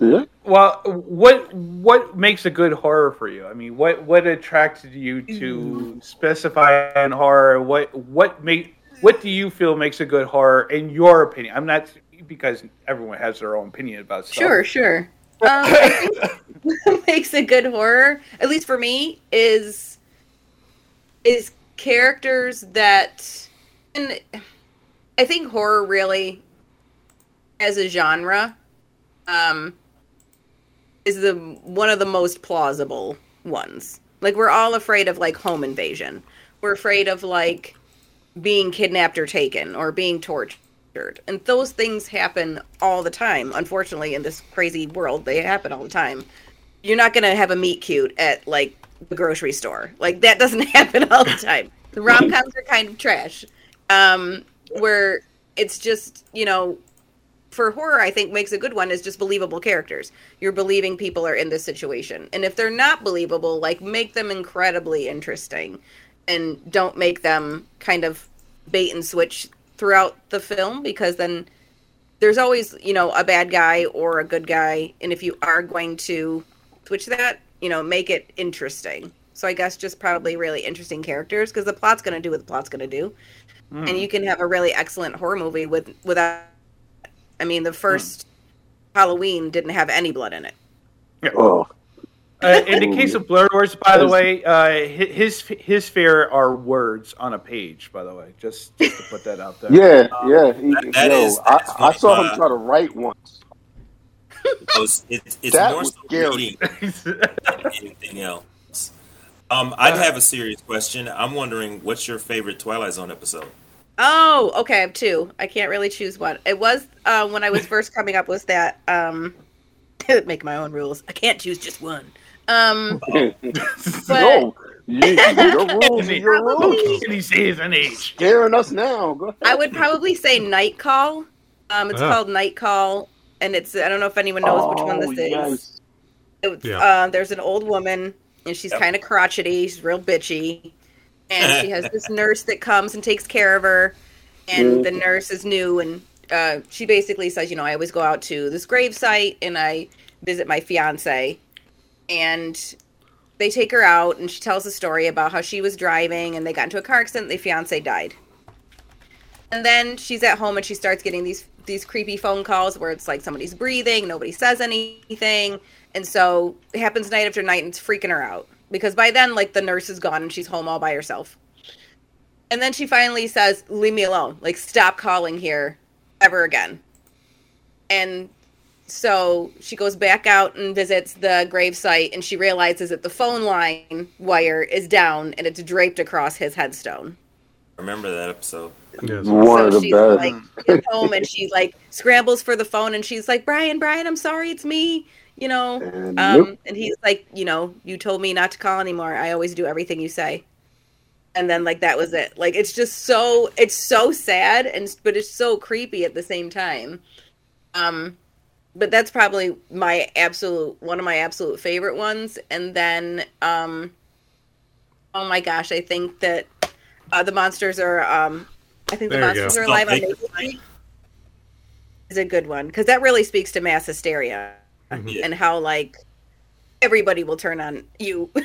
Yeah. Well, what what makes a good horror for you? I mean, what what attracted you to specify in horror? What what make what do you feel makes a good horror in your opinion? I'm not because everyone has their own opinion about stuff. Sure, sure. Um, I think what makes a good horror, at least for me, is is characters that, and I think horror really, as a genre, um, is the one of the most plausible ones. Like we're all afraid of like home invasion. We're afraid of like being kidnapped or taken or being tortured. And those things happen all the time. Unfortunately, in this crazy world, they happen all the time. You're not going to have a meet cute at like the grocery store. Like that doesn't happen all the time. The rom coms are kind of trash. Um, where it's just, you know, for horror, I think makes a good one is just believable characters. You're believing people are in this situation. And if they're not believable, like make them incredibly interesting and don't make them kind of bait and switch throughout the film because then there's always, you know, a bad guy or a good guy. And if you are going to switch that, you know, make it interesting. So I guess just probably really interesting characters because the plot's going to do what the plot's going to do. Hmm. And you can have a really excellent horror movie with without I mean, the first Halloween didn't have any blood in it. Oh, Uh, in the case of Blur Wars, by the way, uh, his his fear are words on a page. By the way, just, just to put that out there. yeah, yeah. He, that- that yo, is- I, I saw funny, him uh, try to write once. It's, it's, it's That more was scary. than anything else. Um, I'd have a serious question. I'm wondering, what's your favorite Twilight Zone episode? Oh, okay, I have two. I can't really choose one. It was uh, when I was first coming up with that. Um, make my own rules. I can't choose just one. Um, but no, you, your rules are your rules. Can he say his an age? Scaring us now. Go ahead. I would probably say Night Call. Um, it's Ah. called Night Call, and it's I don't know if anyone knows which one this is. yes. It- Yeah. uh, there's an old woman, and she's Yep. kind of crotchety. She's real bitchy, and she has this nurse that comes and takes care of her. And the nurse is new, and uh, she basically says, you know, I always go out to this grave site and I visit my fiance, and they take her out, and she tells a story about how she was driving and they got into a car accident. The fiance died, and then she's at home and she starts getting these these creepy phone calls where it's like somebody's breathing, nobody says anything, and so it happens night after night, and it's freaking her out because by then, like the nurse is gone and she's home all by herself. And then she finally says, "Leave me alone. Like stop calling here ever again." And so she goes back out and visits the gravesite and she realizes that the phone line wire is down and it's draped across his headstone. Remember that episode? Yes. One of so the she's best. like gets home and she like scrambles for the phone and she's like, Brian, Brian, I'm sorry, it's me. You know, And um, yep. and he's like, you know, you told me not to call anymore. I always do everything you say. And then like that was it. Like it's just so it's so sad and but it's so creepy at the same time. Um but that's probably my absolute one of my absolute favorite ones and then um oh my gosh, I think that uh, the monsters are um I think the There you monsters go. are alive on Maple Street is a good one because that really speaks to mass hysteria Yeah. and how like everybody will turn on you.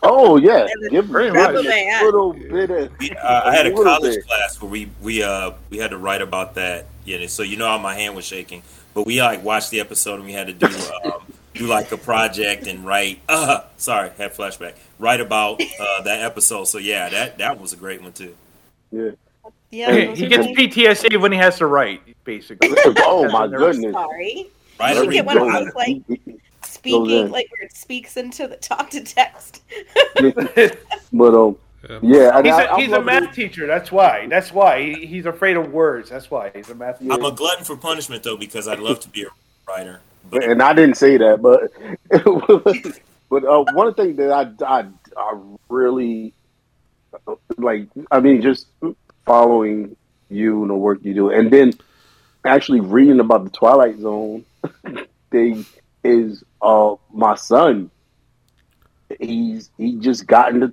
Oh yeah, give pretty give much. me a little bit of. We, uh, I had a college bit. class where we we uh we had to write about that. Yeah, so you know how my hand was shaking, but we like watched the episode and we had to do um, do like a project and write. Uh, sorry, had flashback. Write about uh, that episode. So yeah, that that was a great one too. Yeah. yeah, Hey, he gets PTSD when he has to write, basically. Oh my goodness. Sorry. Right? You should I get read one of those like speaking like where it speaks into the talk to text. But um, yeah, and He's I- a, I'm he's a math it. teacher. That's why. That's why he, he's afraid of words. That's why he's a math teacher. I'm a glutton for punishment though because I'd love to be a writer. But and I didn't say that, but but uh, one thing that I, I I really like, I mean, just following you and the work you do, and then actually reading about the Twilight Zone thing is uh my son. He's he just got into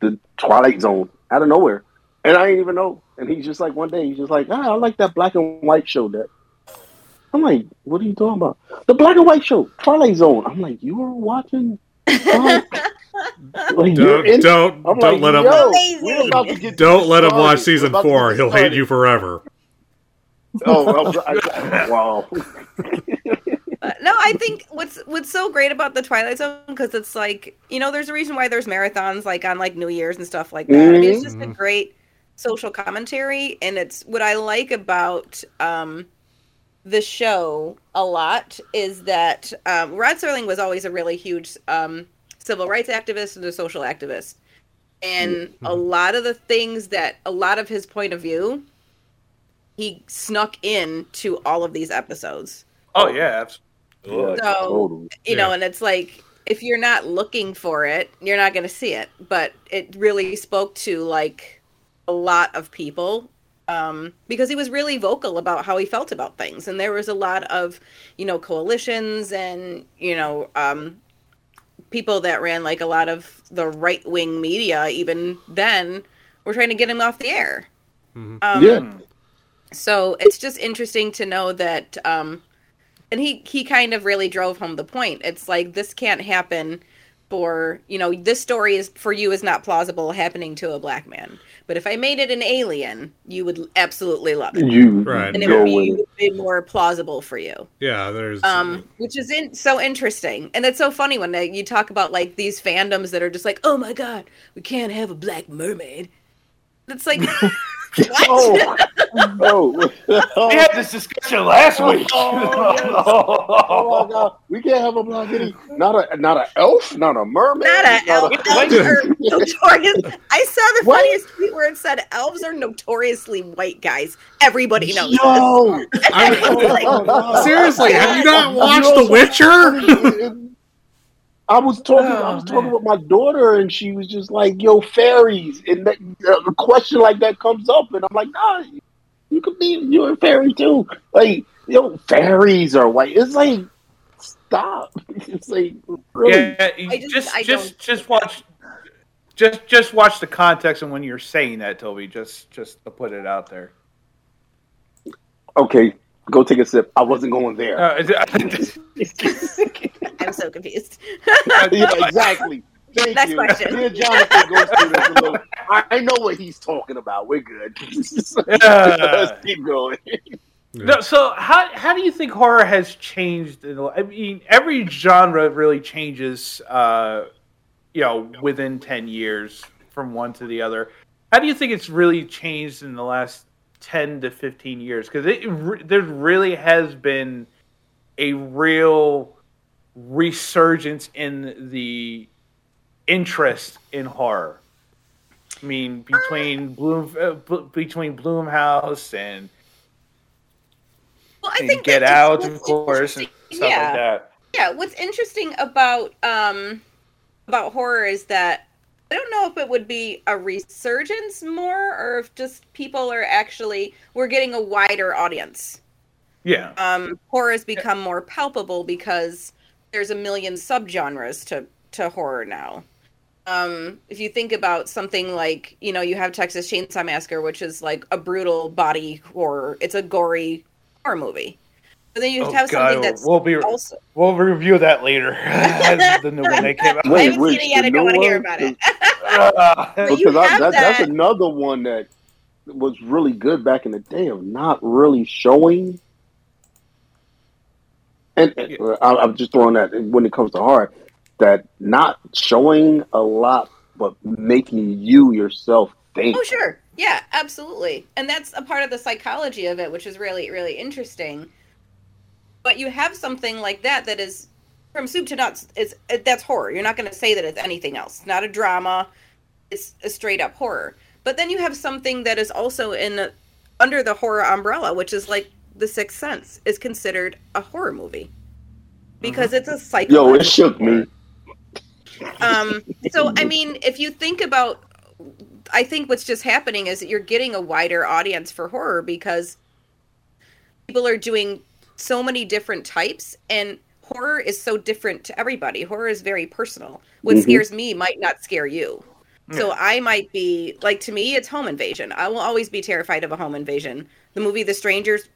the Twilight Zone out of nowhere, and I didn't even know. And he's just like one day, he's just like, ah, I like that black and white show that. I'm like, what are you talking about? The black and white show, Twilight Zone. I'm like, you were watching. Like, Don't in- don't, I'm don't like, let him yo, Amazing. we're about to get don't let him watch season four. He'll hate you forever. Oh, I, I, wow. Uh, no, I think what's what's so great about the Twilight Zone because it's like you know there's a reason why there's marathons like on like New Year's and stuff like that. I mean, it's just a Mhm. great social commentary, and it's what I like about um, the show a lot is that um, Rod Serling was always a really huge um, civil rights activist and a social activist, and a lot of the things that a lot of his point of view he snuck in to all of these episodes Oh yeah, absolutely. So- totally. you know Yeah. and it's like if you're not looking for it you're not going to see it but it really spoke to like a lot of people um, because he was really vocal about how he felt about things and there was a lot of you know coalitions and you know um, people that ran like a lot of the right-wing media even then were trying to get him off the air Mhm. um, Yeah. So it's just interesting to know that um and he he kind of really drove home the point. It's like this can't happen for you know this story is for you is not plausible happening to a black man. But if i made it an alien you would absolutely love it. You Right. and it would be, it it. would be more plausible for you. Yeah, there's um which is in, so interesting. And it's so funny when they, you talk about like these fandoms that are just like oh my god we can't have a black mermaid. It's like what Oh, oh, We had this discussion last oh, week. Oh, oh, oh my god, we can't have a black kitty. Not a not an elf, not a mermaid. Not a elf. a- Elves are notorious. I saw the What? funniest tweet where it said elves are notoriously white guys. Everybody knows Yo, this. I- seriously, have you not watched also- The Witcher? I was talking. I Oh, was talking with my daughter, and she was just like, "Yo, fairies." And that, uh, a question like that comes up, and I'm like, "Nah, you could be you're a fairy too." Like, yo, fairies are white. It's like, stop. It's like, really. Yeah, you I just- just I just just watch just just watch the context and when you're saying that, Toby. Just just to put it out there. Okay, go take a sip. I wasn't going there. Uh, I'm so confused. yeah, exactly. Thank Next you. question. Me and Jonathan goes through this a little. I, I know what he's talking about. We're good. Yeah. Let's keep going. No, so how how do you think horror has changed? In the, I mean, every genre really changes, uh, you know, within ten years from one to the other. How do you think it's really changed in the last ten to fifteen years? Because there really has been a real resurgence in the interest in horror. I mean, between Bloom, uh, b- between Blumhouse and Well, I and think Get Out, of course, and stuff yeah. like that. Yeah, what's interesting about um about horror is that I don't know if it would be a resurgence more or if just people are actually we're getting a wider audience. Yeah, Um horror has become more palpable because there's a million subgenres to to horror now. Um if you think about something like, you know, you have Texas Chainsaw Massacre which is like a brutal body horror. It's a gory horror movie. But then you Oh, have something God, that's we'll be also we'll review that later. the new one that came out. I Wait, haven't which, seen it yet. I don't want to hear about it. But you because I, have that, that's another one that was really good back in the day of not really showing. And and, I, I'm just throwing that when it comes to horror, that not showing a lot, but making you yourself think. Oh, sure. Yeah, absolutely. And that's a part of the psychology of it, which is really, really interesting. But you have something like that that is from soup to nuts. It's it, that's horror. You're not going to say that it's anything else. It's not a drama. It's a straight up horror. But then you have something that is also in under the horror umbrella, which is like The Sixth Sense is considered a horror movie because it's a cycle. Yo, it shook me. Um, so I mean, if you think about, I think what's just happening is that you're getting a wider audience for horror because people are doing so many different types, and horror is so different to everybody. Horror is very personal. What Mhm. scares me might not scare you. So I might be like to me, it's home invasion. I will always be terrified of a home invasion. The movie The Strangers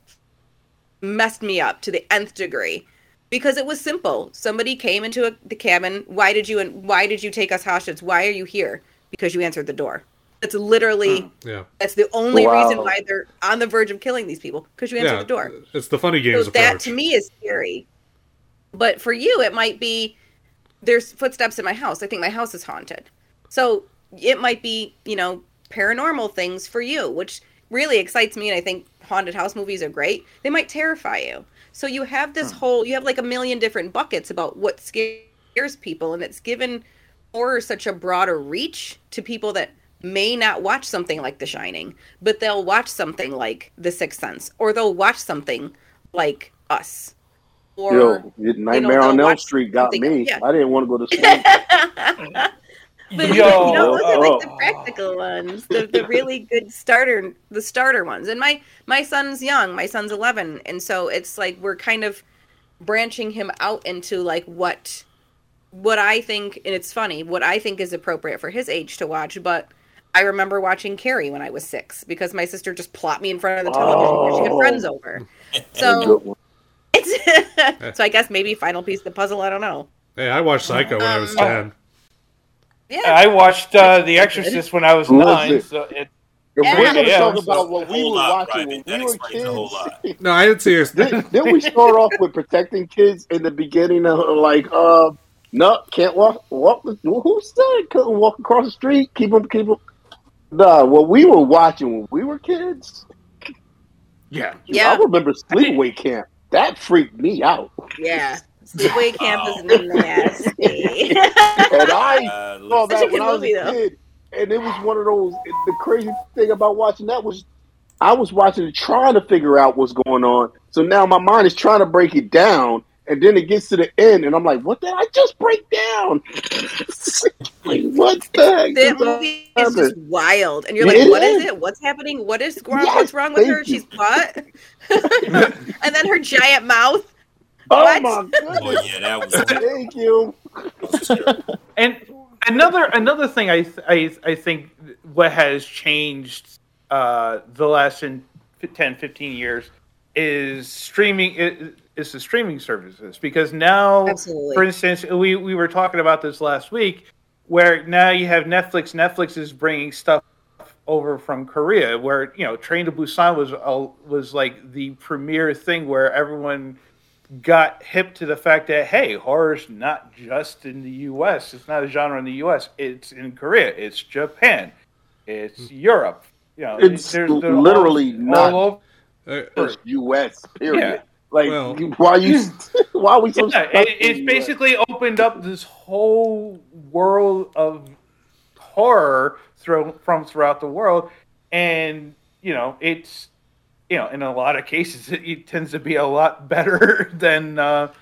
messed me up to the nth degree because it was simple. Somebody came into a, the cabin. Why did you and why did you take us hostage? Why are you here? Because you answered the door. That's literally Yeah. that's the only Wow. reason why they're on the verge of killing these people because you answered Yeah. the door. It's the funny games So that approach. to me is scary. But for you, it might be there's footsteps in my house. I think my house is haunted. So it might be, you know, paranormal things for you, which really excites me. And I think haunted house movies are great. They might terrify you. So you have this hmm. whole, you have like a million different buckets about what scares people. And it's given horror such a broader reach to people that may not watch something like The Shining, but they'll watch something like The Sixth Sense, or they'll watch something like Us. Or Yo, Nightmare on Elm Street got me. yeah. I didn't want to go to school. But you Yo, know, those are like the oh. practical ones, the, the really good starter, the starter ones. And my my son's young, my son's eleven, and so it's like we're kind of branching him out into like what what I think, and it's funny, what I think is appropriate for his age to watch. But I remember watching Carrie when I was six because my sister just plopped me in front of the television when she had Oh. friends over. So one. it's so I guess maybe final piece of the puzzle. I don't know. Hey, I watched Psycho when I was Um, 10. Yeah, I watched uh, The Exorcist when I was Who was nine. it? So it, If Yeah. we're gonna Yeah, talk about what we were lot, watching Private. when we were explains a whole lot. kids. No, I didn't see it. Did, did we start off with protecting kids in the beginning of like, uh, no, can't walk, walk. Who said couldn't walk across the street? Keep them, keep them. Nah, what we were watching when we were kids. yeah. Yeah. I remember Sleepaway Camp. That freaked me out, yeah. Sleepaway Camp is nasty. and I Uh, saw that when I was movie, a though. kid, and it was one of those. The crazy thing about watching that was, I was watching it trying to figure out what's going on. So now my mind is trying to break it down, and then it gets to the end, and I'm like, "What did I just break down? like, what the heck?" that just movie is just wild, and you're It like, "What is is. it? What's happening? What is wrong? Yes, what's wrong with her? you. She's what?" and then her giant mouth. Oh What? my oh yeah, that was. Thank you. And another another thing I th- I I think what has changed uh, the last in 10, 15 years is streaming is, is the streaming services because now Absolutely. for instance we we were talking about this last week where now you have Netflix Netflix is bringing stuff over from Korea where you know Train to Busan was a, was like the premier thing where everyone got hip to the fact that hey, horror's not just in the U.S. It's not a genre in the U.S. It's in Korea. It's Japan. It's Europe. You know, It's they're- they're literally all, not- all Uh, U.S. Period. Yeah. Like, Well- you- why you? Why are we so? over. Yeah, it, it's the US? basically opened up this whole world of horror thro- from throughout the world, and you know, it's you know, in a lot of cases, it, it tends to be a lot better than uh,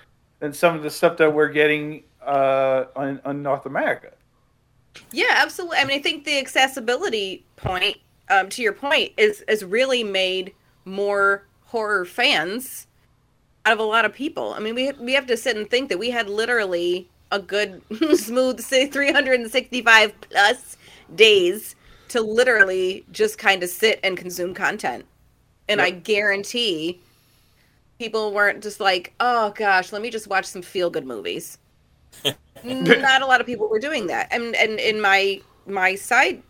than some of the stuff that we're getting uh, on, on North America. Yeah, absolutely. I mean, I think the accessibility point, um, to your point, is has really made more horror fans out of a lot of people. I mean, we we have to sit and think that we had literally a good smooth say 365 plus days to literally just kind of sit and consume content. And I guarantee people weren't just like, "Oh gosh, let me just watch some feel good movies." not a lot of people were doing that and and in my my side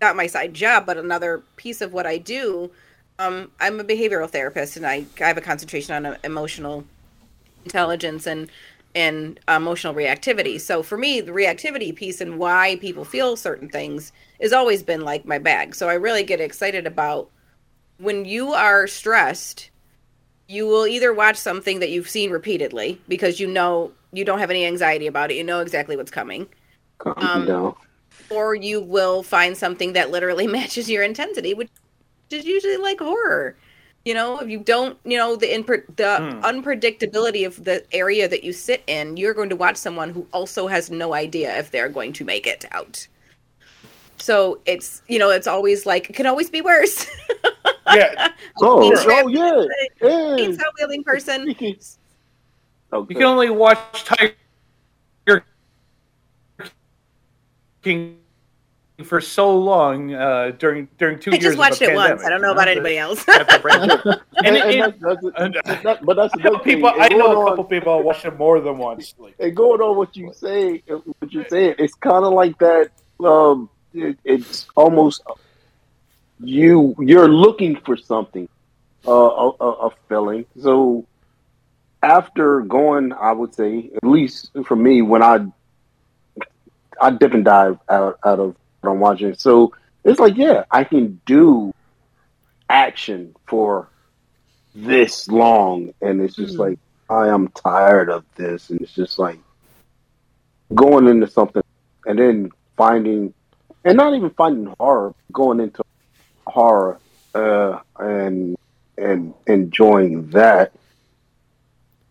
not my side job but another piece of what i do um i'm a behavioral therapist and i, I have a concentration on uh, emotional intelligence and and emotional reactivity so for me the reactivity piece and why people feel certain things has always been like my bag so i really get excited about when you are stressed you will either watch something that you've seen repeatedly because you know you don't have any anxiety about it you know exactly what's coming um, down. or you will find something that literally matches your intensity which is usually like horror you know if you don't you know the impre- the Hmm. unpredictability of the area that you sit in you're going to watch someone who also has no idea if they're going to make it out so it's you know it's always like it can always be worse Yeah, Oh, Being oh trapped yeah. yeah. chainsaw wielding person Okay. you can only watch Tiger King for so long uh, during during two i years. I just of watched a it once i don't know about anybody else that's a break. and, And it- and it- that's, that's, and- but that's the I know good thing. people. I know going a couple people watched it more than once. Like, and going on what you say, what you're saying, it's kind of like that. Um, it, it's almost you you're looking for something, uh, a, a, a feeling. So after going, I would say at least for me when I I dip and dive out out of what I'm watching. So it's like, yeah, I can do action for this long, and it's just like I am tired of this, and it's just like going into something and then finding, and not even finding horror, going into horror uh, and and enjoying that,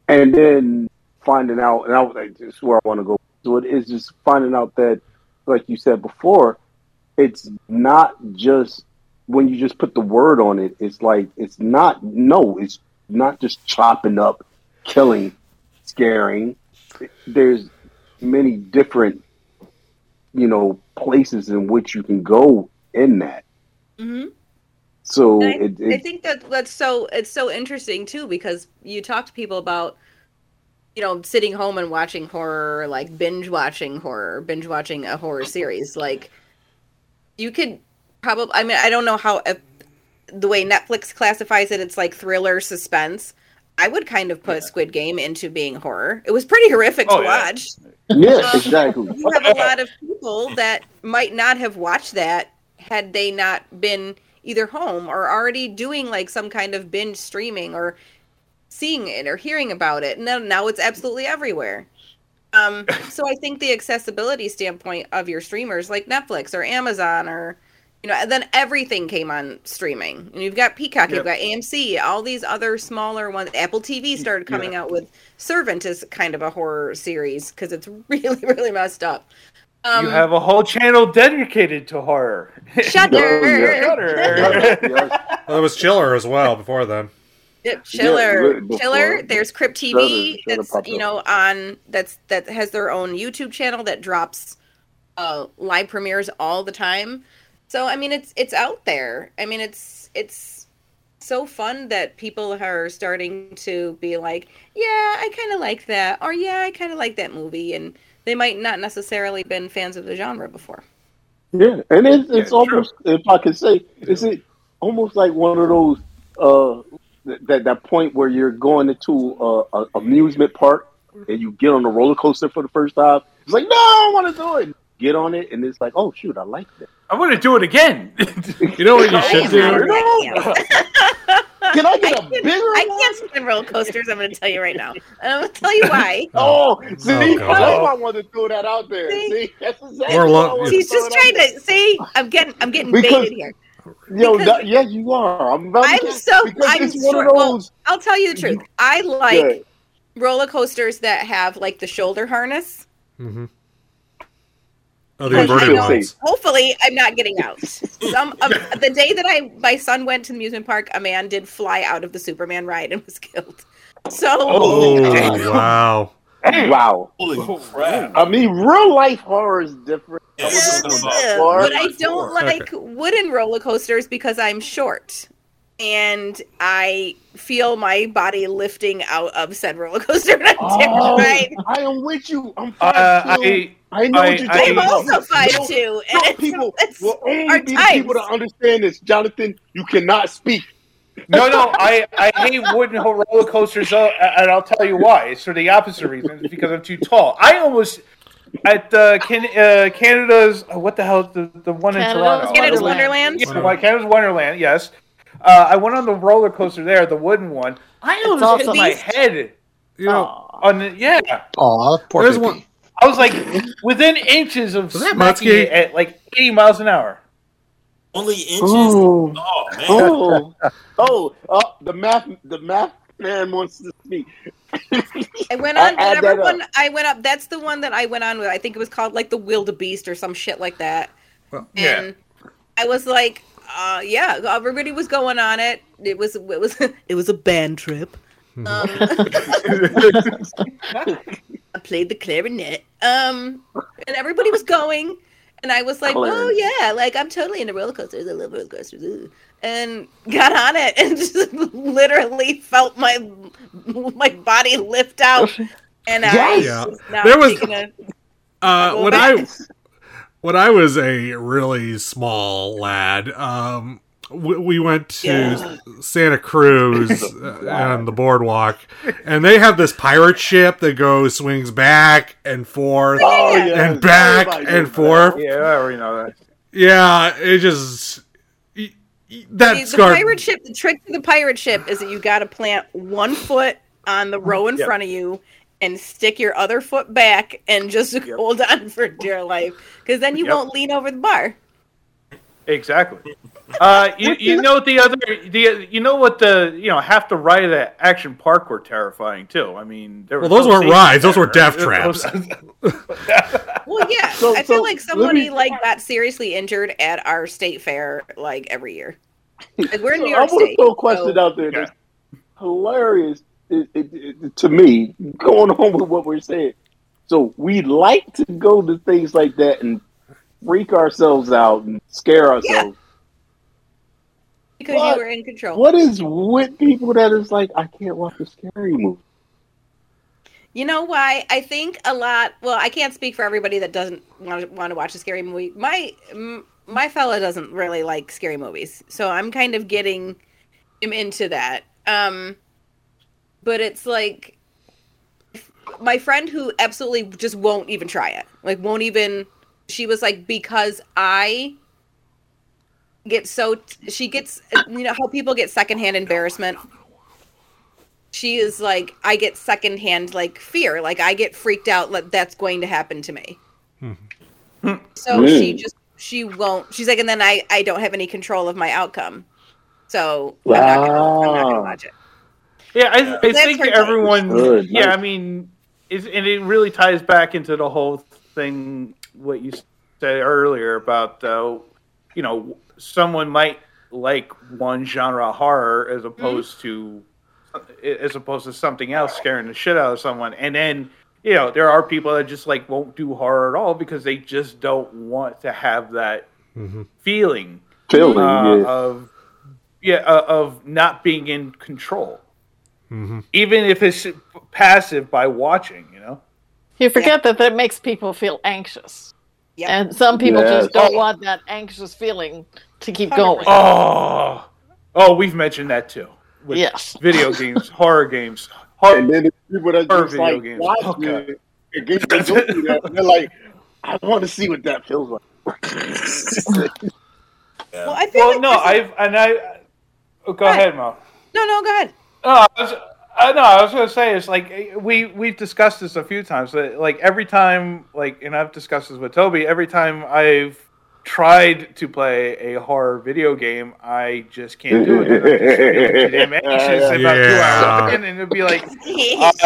and then finding out, and I, was like, this is where I want to go. So it is just finding out that, like you said before, it's not just when you just put the word on it. It's like it's not no, it's not just chopping up, killing, scaring. There's many different, you know, places in which you can go in that. hmm So I, it, I think that that's so it's so interesting too because you talk to people about you know sitting home and watching horror like binge watching horror binge watching a horror series like you could probably I mean I don't know how if, the way Netflix classifies it it's like thriller suspense I would kind of put Squid Game into being horror it was pretty horrific Oh, to yeah. watch yeah, Um, exactly. you have a lot of people that might not have watched that had they not been either home or already doing like some kind of binge streaming or seeing it or hearing about it. And Now, now it's absolutely everywhere. Um, so I think the accessibility standpoint of your streamers like Netflix or Amazon or you know, and then everything came on streaming. And you've got Peacock, you've got AMC, all these other smaller ones. Apple TV started coming out with Servant as kind of a horror series because it's really, really messed up. Um, you have a whole channel dedicated to horror. Shudder. Oh, yeah. Shudder. Yeah. Well, it was Chiller as well before then. Yep, Chiller, Yeah, Chiller. There's Crypt TV. Shudder- Shudder that's popped you know on that's that has their own YouTube channel that drops uh, live premieres all the time. So I mean, it's it's out there. I mean, it's it's so fun that people are starting to be like, yeah, I kind of like that, or yeah, I kind of like that movie, and they might not necessarily been fans of the genre before. Yeah, and it's, it's Yeah, almost, if I could say, is it almost like one of those uh th- that that point where you're going into a, a amusement park and you get on the roller coaster for the first time. It's like, no, I want to do it. Get on it, and it's like, oh shoot, I like that. I want to do it again. You know what you should am do? not that camp. Can I get a I bigger? can't, I one? can't stand roller coasters. I'm going to tell you right now. I'm going to tell you why. Oh, see, Oh, that's God. why I wanted to throw that out there. See? See, that's exactly We're why I lo- She's just trying to see. I'm getting. I'm getting Because- baited here. Yo, because- that, yeah, you are. I'm, about to I'm get- so. because I'm it's one short. of Well, those. I'll tell you the truth. I like Good. roller coasters that have like the shoulder harness. Mm-hmm. Oh, the Because inverted ones. Hopefully, I'm not getting out. Some of the day that I my son went to the amusement park, a man did fly out of the Superman ride and was killed. So Oh, wow. Wow. Holy crap! I mean, real life horror is different. Yeah, I we're wasn't talking talking about- about horror. but I don't Okay. like wooden roller coasters because I'm short. And I feel my body lifting out of said roller coaster and I'm Oh, terrified. I am with you. I'm five Uh, two. I, I know I- what you're I- talking I'm also five No, two, and it's, people it's will only our be the people to understand this. Jonathan, you cannot speak. no, no, I, I hate wooden roller coasters, uh, and I'll tell you why. It's for the opposite reason. It's because I'm too tall. I almost at uh, can, uh, Canada's uh, what the hell the the one in Toronto. Canada's Wonderland. Wonderland. Yeah, why Canada's Wonderland. Yes, uh, I went on the roller coaster there, the wooden one. I almost awesome. hit my head You know, on the yeah. Aw, poor there's one. I was like within inches of Was that smacking it at like 80 miles an hour. Only inches. Ooh. Oh man. Oh, oh, oh, the math, the math man wants to speak. I went on add whatever that up. one I went up. That's the one that I went on with. I think it was called like the Wildebeest or some shit like that. Well, yeah. and I was like, uh, yeah, everybody was going on it. It was it was it was a band trip. Um, I played the clarinet. Um, and everybody was going, and I was like, oh yeah, like I'm totally into roller coasters. I love roller coasters. Ooh. And got on it and just literally felt my my body lift out. And I Yes. was not There was- a Uh, when back. I when I was a really small lad, um, we, we went to Yeah. Santa Cruz uh, on the boardwalk, and they have this pirate ship that goes swings back and forth Oh yeah, and back Everybody and knows forth. Yeah, I already know that. Yeah, it just that See, the pirate ship. The trick to the pirate ship is that you got to plant one foot on the row in Yep. front of you and stick your other foot back and just hold on for dear life because then you Yep. won't lean over the bar. Exactly. Uh, you, you know the other the you know what the you know half the ride at Action Park were terrifying too. I mean, there Well, those no weren't safety rides; those were death right? Well, yeah, So- I feel so, like somebody me- like got seriously injured at our state fair like every year. Like we're in New I York want to State. throw a question so- out there. That's hilarious it, it, it- to me, going on with what we're saying. So we like to go to things like that and freak ourselves out and scare ourselves. because What? you were in control. What is with people that is like, I can't watch a scary movie? You know why? I think a lot. Well, I can't speak for everybody that doesn't want to want to watch a scary movie. My my fella doesn't really like scary movies, so I'm kind of getting him into that. Um, but it's like my friend who absolutely just won't even try it. Like, won't even. She was like, because I get so she gets you know how people get secondhand embarrassment she is like i get secondhand like fear like i get freaked out that that's going to happen to me so Mm. she just she won't she's like and then i i don't have any control of my outcome so i'm not gonna, I'm not gonna watch it Yeah, I, I think everyone. Good, Yeah. I mean, it's, and it really ties back into the whole thing what you said earlier about uh, you know someone might like one genre of horror as opposed to as opposed to something else scaring the shit out of someone, and then. You know, there are people that just like won't do horror at all because they just don't want to have that feeling Feeling, uh, yeah. of yeah uh, of not being in control, Mm-hmm. even if it's passive by watching. You know, You forget that that makes people feel anxious. Yep. And some people Yes. just don't Oh. want that anxious feeling to keep going. oh, oh, we've mentioned that too. With Yes. video games, horror games, horror. And then the people that Or just video like games. watch oh, Okay. it, and get- that, they're like, I want to see what that feels like. well i feel Well, like no, I've and I. Oh, go ahead, Mo. no no go ahead No, Uh, I was, I was going to say it's like eh, we we've discussed this a few times. That like every time, like, and I've discussed this with Toby. Every time I've tried to play a horror video game, I just can't do it. I'm just feeling too damn anxious about two Yeah. hours in, and it'd be like,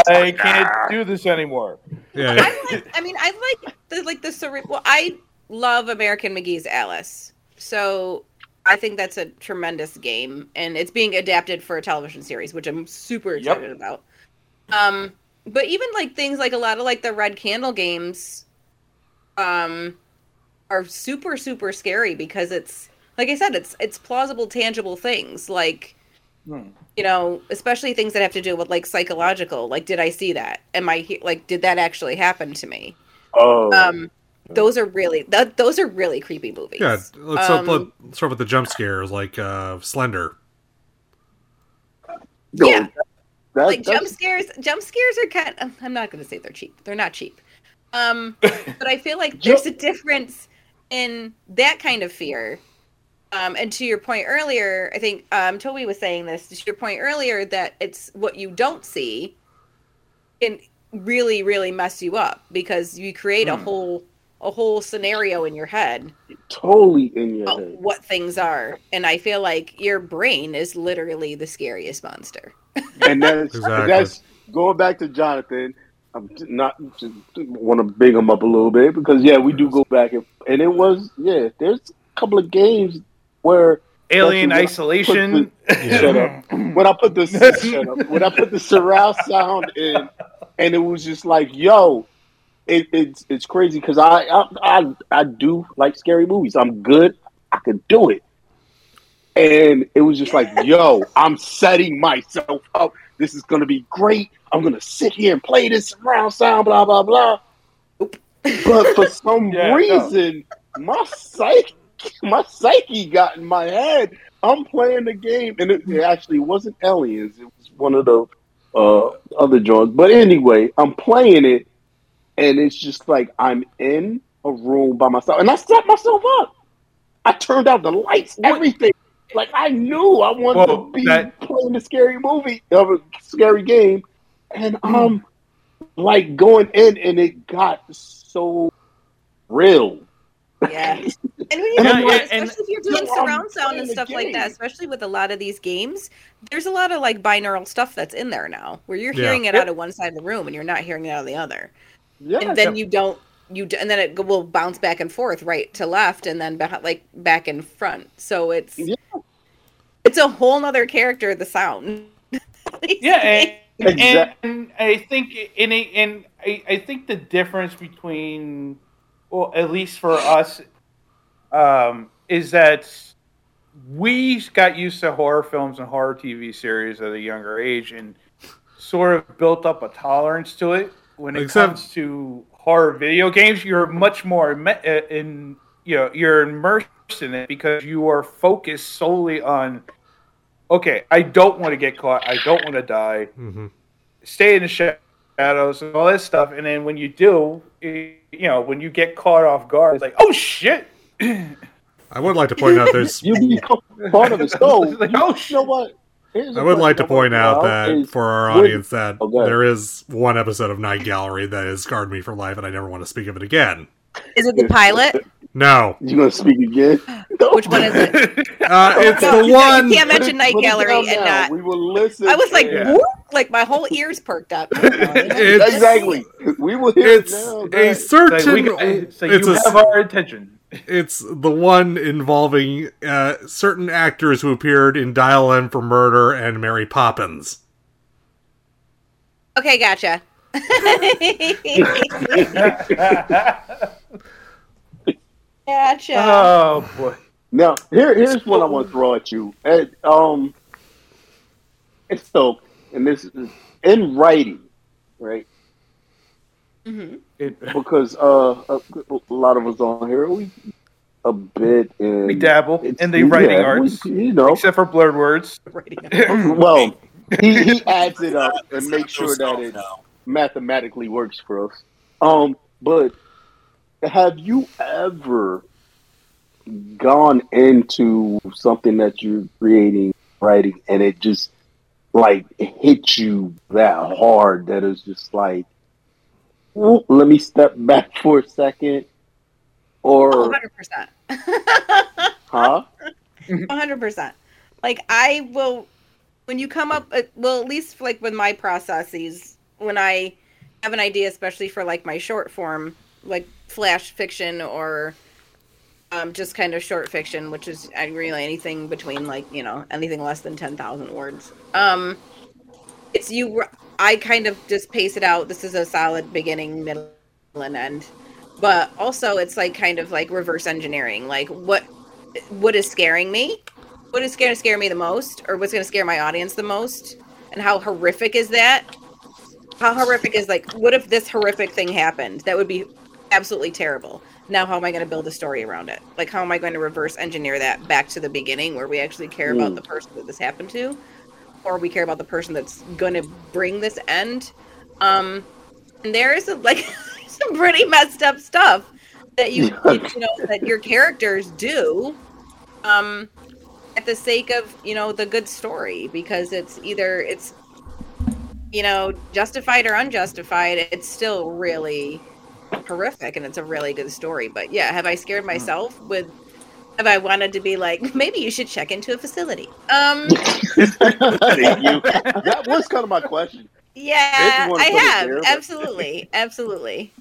I can't do this anymore. Yeah, yeah. I like. I mean, I like the like the surreal. Well, I love American McGee's Alice, so I think that's a tremendous game, and it's being adapted for a television series, which I'm super Yep. excited about. Um, but even like things like a lot of like the Red Candle games, um, are super super scary because it's like I said, it's it's plausible, tangible things like you know, especially things that have to do with like psychological. Like, did I see that? Am I he- like, did that actually happen to me? Oh, Um, those are really that those are really creepy movies. Yeah, let's, Um, let's start with the jump scares, like uh, Slender. yeah. that, like jump scares. Jump scares are kind. Of, I'm not going to say they're cheap. They're not cheap. Um, but I feel like there's a difference in that kind of fear. Um, and to your point earlier, I think um, Toby was saying this. To your point earlier, that it's what you don't see can really, really mess you up because you create a whole a whole scenario in your head totally in your head. what things are. And I feel like your brain is literally the scariest monster. and that's Exactly. that's going back to Jonathan. I'm not just want to big him up a little bit because yeah, we do go back and and it was yeah. There's a couple of games where Alien That's what I Isolation. shut up. When I put the shut up. When I put the surround sound in, and it was just like, yo, it, it's it's crazy because I, I I I do like scary movies. I'm good. I can do it. And it was just like, yo, I'm setting myself up. This is gonna be great. I'm gonna sit here and play this surround sound, blah blah blah. But for some Yeah, no. reason, my psyche, my psyche got in my head. I'm playing the game, and it, it actually wasn't aliens. It was one of the uh, other joints. But anyway, I'm playing it, and it's just like I'm in a room by myself, and I set myself up. I turned out the lights, everything. Like I knew I wanted Well, to be that- playing a scary movie, of a scary game, and um, like going in, and it got so real. Yeah. And when you And think I'm about like- it, especially if you're doing Yo, I'm surround sound and stuff like that, especially with a lot of these games, there's a lot of like binaural stuff that's in there now, where you're Yeah. hearing it Yep. out of one side of the room and you're not hearing it out of the other, Yeah, and then you don't you and then it will bounce back and forth, right to left, and then back, like back in front. So it's Yeah. it's a whole nother character. The sound. Yeah, and, Exact- and I think in a, and I, I think the difference between, well, at least for us, um, is that we got used to horror films and horror TV series at a younger age, and sort of built up a tolerance to it. When it Except- comes to horror video games, you're much more me- uh, in, you know, you're immersed in it because you are focused solely on okay, I don't want to get caught. I don't want to die. hmm Stay in the shadows and all this stuff. And then when you do, eh, you know, when you get caught off guard, it's like, oh shit. I would like to point out there's. you become part of the show. Like, oh, you know what? Here's I a would like to point out that for our would- audience that Oh, there is one episode of Night Gallery that has scarred me for life, and I never want to speak of it again. Is it the pilot? No, You gonna speak again? Which one is it? uh, it's No, the you can't- one. You can't mention Night Gallery and now. not. We will listen. I was like, Yeah. whoop, like my whole ears perked up. Exactly. We will hear It's it now. Go a ahead. It's like, certain. we got- it's it's you a have our attention. It's the one involving uh, certain actors who appeared in Dial M for Murder and Mary Poppins. Okay, gotcha. gotcha. Oh boy. Now, here, here's what I want to throw at you. And, um, it's so, and this is in writing, right? hmm It, Because uh, a, a lot of us on here, we a bit in we dabble in the writing yeah, arts, we- you know. except for blurred words. well, he, he adds it up and makes sure that it mathematically works for us. Um, but have you ever gone into something that you're creating, writing, and it just like hit you that hard that it's just like, "Whoop, let me step back for a second, or 100%. huh? 100%. Like, I will, when you come up, uh, well, at least like with my processes, when I have an idea, especially for like my short form, like flash fiction or um, just kind of short fiction, which is really anything between like, you know, anything less than 10,000 words. Um, it's you, I kind of just pace it out. This is a solid beginning, middle, and end. But also, it's like kind of like reverse engineering. Like, what what is scaring me? What is going to scare me the most, or what's going to scare my audience the most? And how horrific is that? How horrific is like, what if this horrific thing happened? That would be absolutely terrible. Now, how am I going to build a story around it? Like, how am I going to reverse engineer that back to the beginning where we actually care about Mm. the person that this happened to, or we care about the person that's going to bring this end? Um, and there is like some pretty messed up stuff that you you know that your characters do um at the sake of you know the good story because it's either it's you know justified or unjustified it's still really horrific and it's a really good story but yeah have i scared myself with have i wanted to be like maybe you should check into a facility um Thank you. That was kind of my question. yeah i have there, but- absolutely absolutely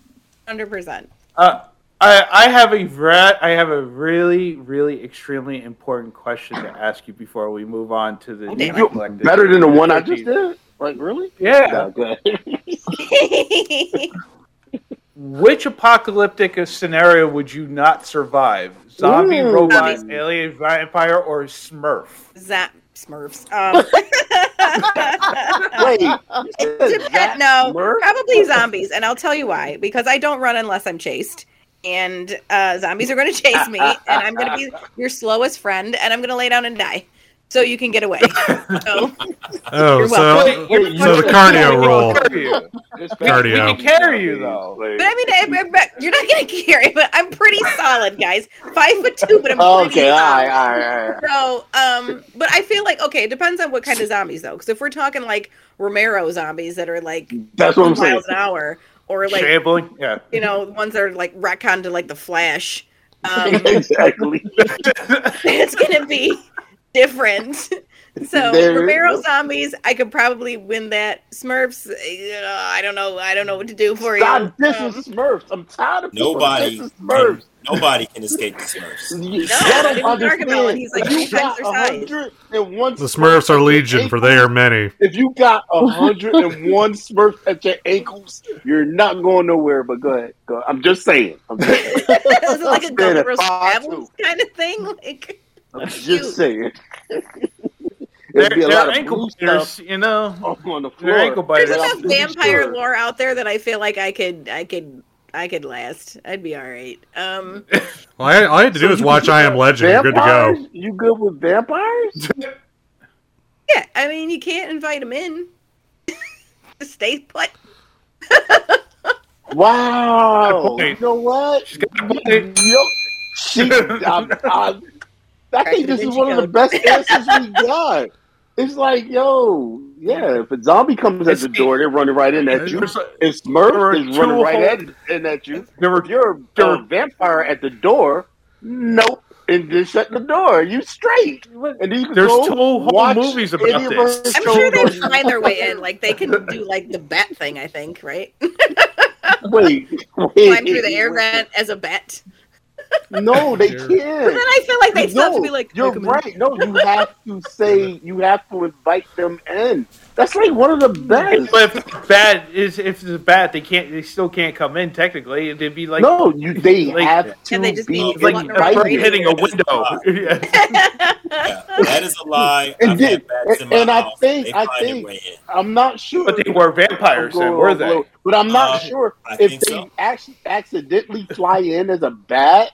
100% Uh, I I have a re- I have a really really extremely important question to ask you before we move on to the Oh, You- neglected- better than the one I just did. Like really? Yeah. No, go ahead. Which apocalyptic scenario would you not survive? Zombie, Ooh. robot, Zombies. alien, vampire, or Smurf? Zap Smurfs. Um, Wait, you said no, Smurf? probably zombies, and I'll tell you why. Because I don't run unless I'm chased, and uh, zombies are going to chase me, and I'm going to be your slowest friend, and I'm going to lay down and die, so you can get away. So, Oh, You're so welcome. Wait, so the cardio we roll. carry you. Cardio. We can carry you though. but I mean, I, I- you're not going to carry, but I'm pretty solid, guys. Five foot two, but I'm pretty Okay, all solid. right, all right, all right. So, um, but I feel like okay, it depends on what kind of zombies though. Because if we're talking like Romero zombies that are like That's what I'm saying. miles an hour, or like Shambling. Yeah. you know ones that are like retconned to like the Flash, um, exactly. it's gonna be different. So There- Romero zombies, I could probably win that. Smurfs, uh, I don't know. I don't know what to do for you. Stop dissing Um, Smurfs. I'm tired of people Nobody, dissing can, Smurfs. nobody can escape the Smurfs. You- No, y'all don't they about when understand. he's, like, If you three times got their size. 101 The Smurfs are legion, for they are many. If you got a hundred and one Smurfs at your ankles, you're not going nowhere. But go ahead. Go. I'm just saying. I'm just, Is it like a I'm saying Gulliver's if I Travels kind of thing? Like, I'm just saying. They're, There'd be a they're lot of ankle blue biters, you know. on the They're floor. ankle biters. There's enough vampire sure. lore out there that I feel like I could, I could, I could last. I'd be all right. Um, Well, I, all I had to do So is watch I Am with Legend. You're good to go. vampires? You good with vampires? yeah, I mean, you can't invite them in. Just stay put. Wow. You know what? She's got a point. She, I, I, I think this is one of the best answers we got. It's like, yo, yeah, if a zombie comes at the door, they're running right in at you. There's a- If there Smurf is running right whole- at, in at you. There were If you're there a vampire at the door, nope. And just shut the door. You straight. And you can There's go two whole movies about this. I'm sure they shows find their way in. Like they can do like the bat thing. I think right. Wait, wait. Climb through the air vent as a bat. No, they Sure. But then can't. I feel like they'd stop No, to be like, you're "Come in." right. No, you have to say you have to invite them in. That's like one of the best. But if it's bad is if it's a bad, they can't. They still can't come in. Technically, it'd be like no, you they like- have to And they just be need like One right bird here. hitting a window. Yeah. Yeah, that is a lie. And I've then- had bats in my and I think- they I think- I'm not sure. but they were vampires, then were they? But I'm not Uh, sure I if they so. actually accidentally fly in as a bat.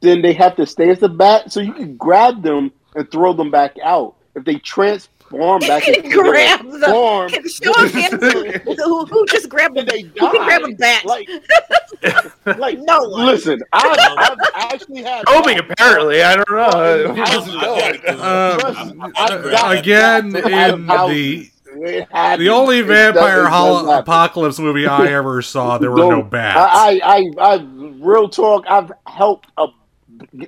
Then they have to stay as a bat, so you can grab them and throw them back out. If they transform back You into can grab their them. form, Can show hands who, who just grabbed then a they who can grab a die. bat. Like, like No one. Listen, I've, I've actually had Toby, apparently, I don't know. I've had- um, Trust I'm- me, I'm I've agree. got Again, bats out of in the the only vampire does- hol- apocalypse movie I ever saw, there were no bats. I, I, I, I, real talk. I've helped a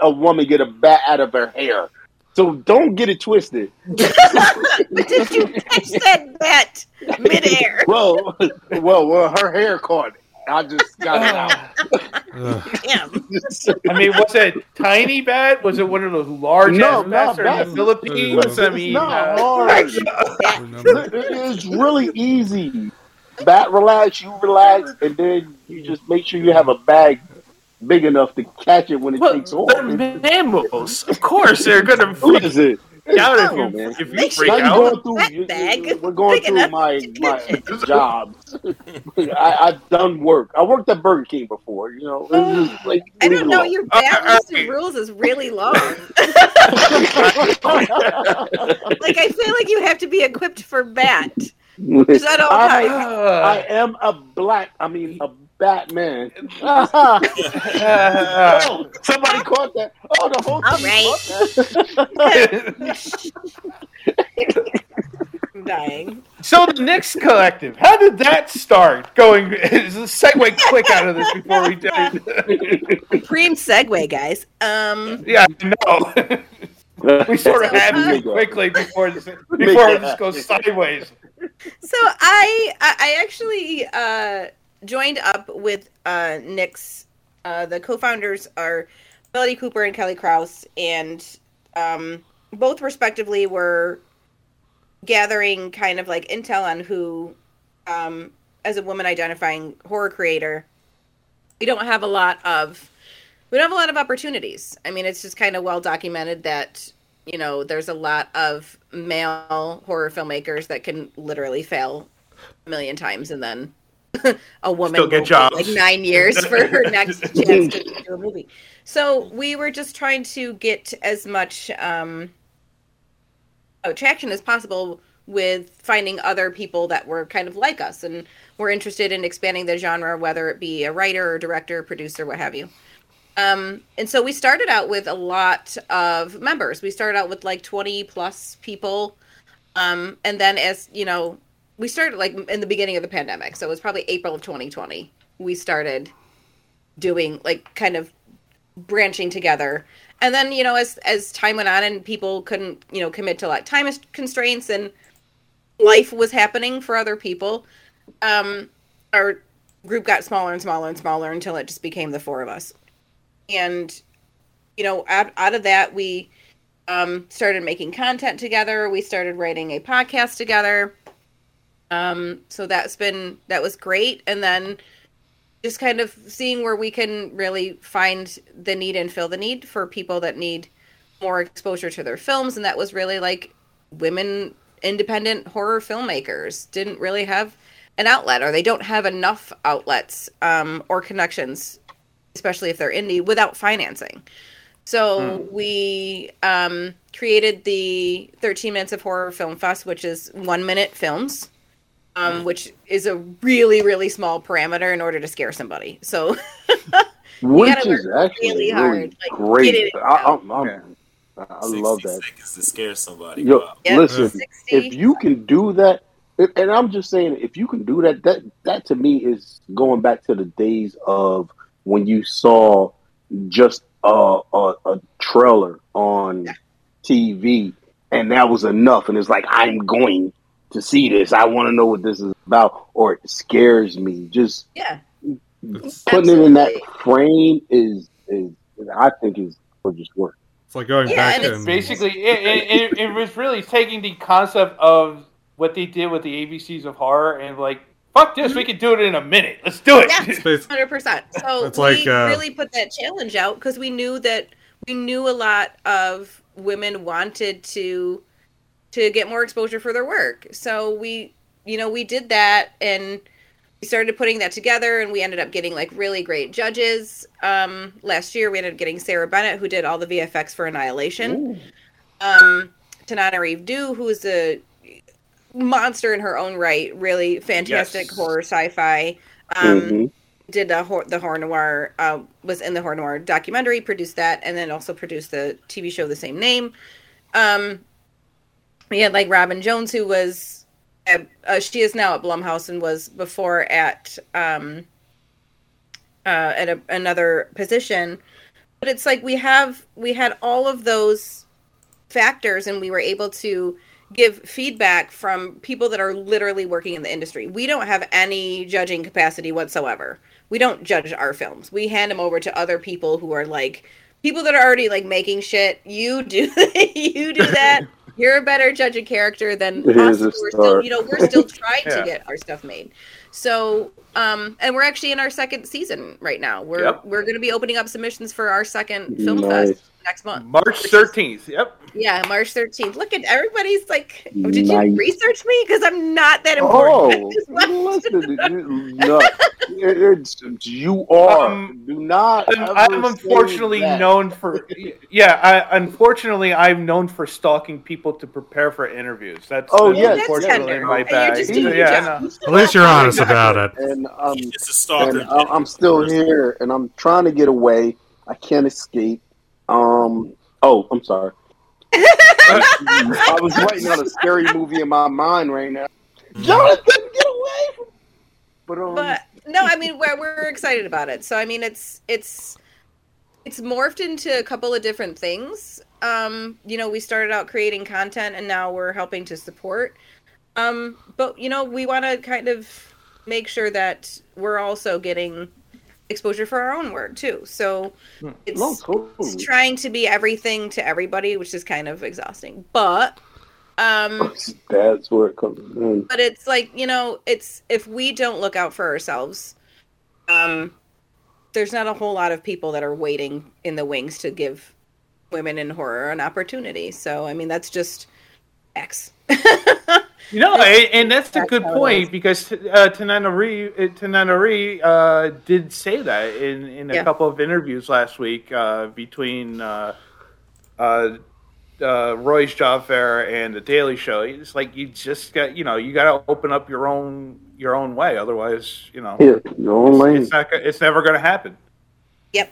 a woman get a bat out of her hair, so don't get it twisted. but did you catch that bat midair? Well, well, well, her hair caught it. I just got it out. Damn. I mean, was it tiny bat? Was it one of those large No, bats no, in bats- the Philippines? I It's mean, not uh, hard. It's really easy. Bat relax, you relax, and then you just make sure you have a bag big enough to catch it when it well, takes off. they're mammals. Of course, they're gonna What freak is it? out if you, man. if you freak out. going through. You- you- bag we're going through my to my catch it. jobs. I, I've done work. I worked at Burger King before. You know, it's like I didn't know leave your Uh, bat uh, list okay. of rules is really long. Like I feel like you have to be equipped for bat. Is that all I, time? I am a black. I mean, a Batman. Oh, somebody caught that. Oh, the whole All thing right. caught that. I'm dying. so the Nyx Collective, how did that start? Going is a segue quick out of this before we do. Supreme segue, guys. Um, yeah, I know. we sort of had to do quickly before this, before it just goes sideways. So I I actually uh, joined up with uh, Nyx. Uh, the co-founders are Melody Cooper and Kelly Kraus, and um, both respectively were gathering kind of like intel on who, um, as a woman identifying horror creator, we don't have a lot of we don't have a lot of opportunities. I mean, it's just kind of well documented that you know there's a lot of male horror filmmakers that can literally fail a million times and then a woman Still get jobs. like nine years for her next chance to do a movie. So we were just trying to get as much um, attraction as possible with finding other people that were kind of like us and were interested in expanding the genre, whether it be a writer or director, producer, what have you. Um, and so we started out with a lot of members. We started out with like 20 plus people. Um, and then as, you know, we started like in the beginning of the pandemic. So it was probably April of 2020. We started doing like kind of branching together. And then, you know, as as time went on and people couldn't, you know, commit to like time constraints and life was happening for other people, um, our group got smaller and smaller and smaller until it just became the four of us. And, you know, out, out of that, we um, started making content together. We started writing a podcast together. Um, so that's been, that was great. And then just kind of seeing where we can really find the need and fill the need for people that need more exposure to their films. And that was really like women independent horror filmmakers didn't really have an outlet or they don't have enough outlets um, or connections especially if they're indie without financing so we um, created the 13 minutes of horror film fest which is one minute films um, which is a really really small parameter in order to scare somebody so Which gotta is actually really really, hard, like, great. get it I, I'm, I'm, Yeah. I love that. seconds to scare somebody. Yo, Wow. Yeah, listen, 60. if you can do that, if- and I'm just saying, if you can do that, that that to me is going back to the days of when you saw just a a, a trailer on TV, and that was enough, and it's like I'm going to see this. I want to know what this is about, or it scares me. Just yeah putting it in that frame is is I think is for just work. It's like going Yeah, back and it's and Basically, it, it, it, it was really taking the concept of what they did with the ABCs of horror and like, fuck this, we can do it in a minute. Let's do it. Yeah. It's Hundred percent. So It's we like, uh, really put that challenge out because we knew that we knew a lot of women wanted to to get more exposure for their work. So we, you know, we did that and we started putting that together, and we ended up getting like really great judges. Um, last year, we ended up getting Sarah Bennett, who did all the VFX for Annihilation. Um, Tananarive Due, who is a monster in her own right, really fantastic Yes. horror sci-fi. Um, Mhm. did the hor- the horror noir uh, was in the horror noir documentary produced that and then also produced the tv show the same name um we had like robin jones who was at, uh, she is now at blumhouse and was before at um uh at a, another position but it's like we have we had all of those factors and we were able to give feedback from people that are literally working in the industry. We don't have any judging capacity whatsoever. We don't judge our films. We hand them over to other people who are like people that are already like making shit. You do you do that. You're a better judge of character than us. We're still, you know, we're still trying Yeah. to get our stuff made. So, um, and we're actually in our second season right now. We're Yep. we're going to be opening up submissions for our second film Nice. fest next month. March 13th. Yep. Yeah, March 13th. Look at everybody's like, oh, did Nice. you research me? Because I'm not that important. Oh, I just watched- listen, you- no, it- it's, you are. Um, Do not. I'm, I'm unfortunately that. known for yeah. I, unfortunately, I'm known for stalking people to prepare for interviews. That's Oh, that's yes, unfortunately tender. my And you're bag. just doing your yeah, no. at least you're honest about it. And um, It's a stalker. and I'm still here, and I'm trying to get away. I can't escape. Um. Oh, I'm sorry. I was writing on a scary movie in my mind right now. Jonathan, get away! From... But um, but no, I mean we're we're excited about it. So I mean it's it's it's morphed into a couple of different things. Um, you know, we started out creating content and now we're helping to support. Um, but you know, we want to kind of make sure that we're also getting exposure for our own work too. So it's, no, totally. it's trying to be everything to everybody, which is kind of exhausting. But um That's where it comes in. but it's like you know it's if we don't look out for ourselves um there's not a whole lot of people that are waiting in the wings to give women in horror an opportunity so i mean that's just x You know, and, and that's a good point because uh, Tananari uh, Tananari uh, did say that in, in a Yeah. couple of interviews last week uh, between uh, uh, uh, Roy's Job Fair and the Daily Show. It's like you just got you know you got to open up your own your own way, otherwise you know Yeah, your own lane. it's not it's never going to happen. Yep.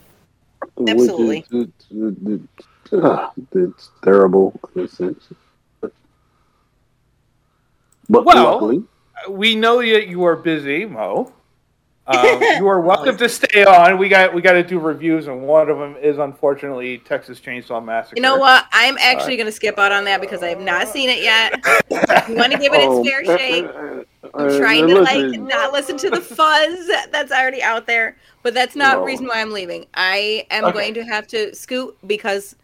Which is- Absolutely. It's, it's, uh, it's terrible in a sense. But Well- luckily, We know that you are busy, Mo. Um, you are welcome to stay on. We got we got to do reviews, and one of them is unfortunately Texas Chainsaw Massacre. You know what? I'm actually going to skip out on that because I have not seen it yet. You want to give it its Oh, fair uh, shake. uh, I'm uh, trying to like not listen to the fuzz that's already out there, but that's not the No. reason why I'm leaving. I am Okay. going to have to scoot because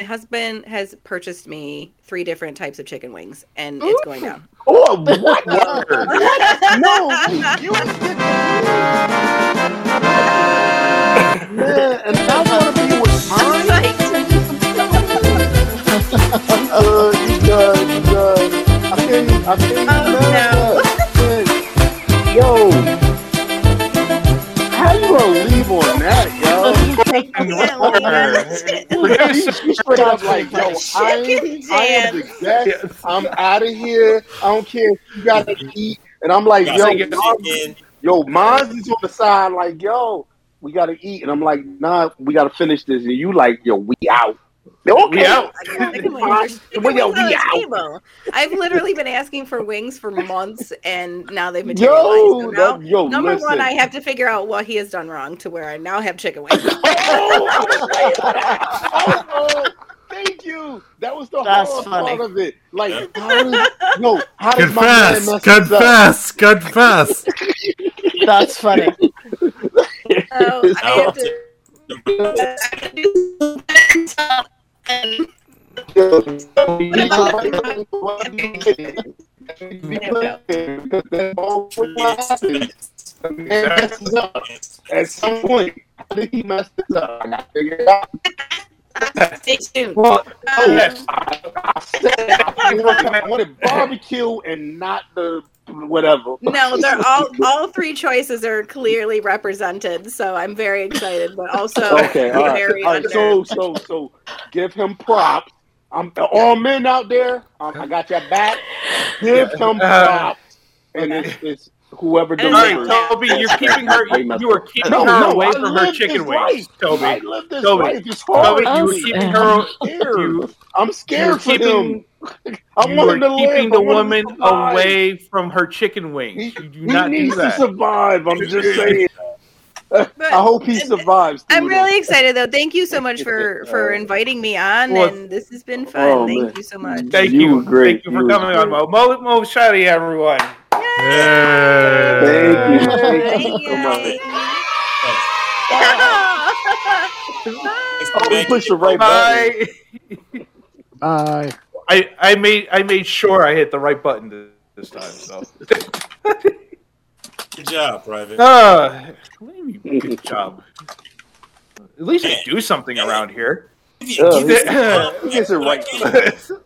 my husband has purchased me three different types of chicken wings, and it's going down. Oh, what? no, you man, and I want to be with mine. Uh, you good, you good. I can't, I can't even Oh, no. Yo, how you gonna leave on that, yo? She, she straight up like, yo, I, ain't, I am the guest. I'm out of here. I don't care if you got to eat. And I'm like, Gotta yo, get mom, in. yo, mine's is on the side, like, yo, we gotta eat. And I'm like, nah, we gotta finish this. And you like, yo, we out. Okay. We out. Chicken Fine. wings. Chicken Well, yo, we out. I've literally been asking for wings for months, and now they've Yo, materialized. So now, yo, number listen. one, I have to figure out what he has done wrong to where I now have chicken wings. Oh, oh, oh, oh, thank you. That was the That's hard funny. part of it. Like, how does, no, how does my man Confess, mess up? confess, confess. That's funny. So I have to. I and At some point, I think he mess this up? I gotta figure it out. stay tuned. Oh, yes. I, I said I wanted barbecue and not the whatever. No, they're all all three choices are clearly represented, so I'm very excited, but also Okay, all right. very All right, so so so give him props. I'm all men out there. Um, I got your back. Give him Uh, props, and it's, it's whoever And All delivers. right, Toby, you're keeping her. You were keeping No, her no, away I from her chicken wings, life. I Toby. this Toby. life. It's hard. Toby, you were keeping her. I'm scared. You, I'm you scared for keeping. him. I You want were him to keeping live. the I want him woman away from her chicken wings. You do he not do needs to survive. I'm just saying. But I hope he survives. I'm through really excited though. Thank you so much for for inviting me on, Well, and this has been fun. Oh, Thank man. you so much. Thank You you. great. Thank you You for were coming on, great. Mo. Mo, Moshaty, everyone. Thank you. Thank you so Yay. much. Thanks for we making pushed the it. right button. Bye. Bye. I, I made I made sure I hit the right button this time. So, Good job, Private. uh, what do you mean, good job. At least I do something around here. Yeah, Give it- he it right. You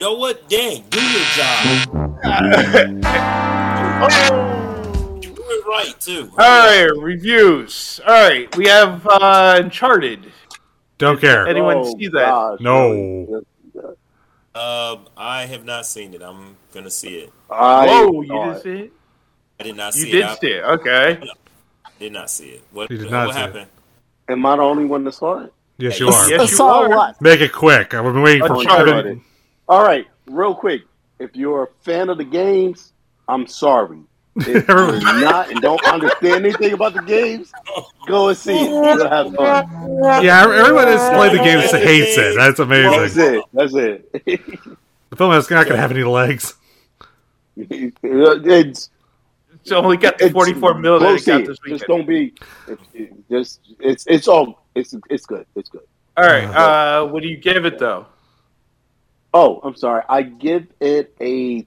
know what? Dang, do your job. You do it right too. All right, reviews. All right, we have uh, Uncharted. Don't care. Anyone Oh, see that? gosh. No. Um, I have not seen it. I'm gonna see it. I Whoa, you thought- didn't see it? I did not You see did it. I see it. Okay. did not see it. What, You did what not see it. happened? Am I the only one that saw it? Yes, you are. Yes, you Saw are. what? Make it quick. I've been waiting for Uncharted. Uncharted. All right, real quick. If you're a fan of the games, I'm sorry. If you're not and don't understand anything about the games, go and see it. You'll have fun. Yeah, everyone that's played the game hates it. That's That's amazing. it. That's it. The film is not going to have any legs. it's It's only got the it's 44 mil that it got it. this Just don't be. It, it, just it's it's all it's it's good. It's good. All right. Uh, what do you give it though? Oh, I'm sorry. I give it a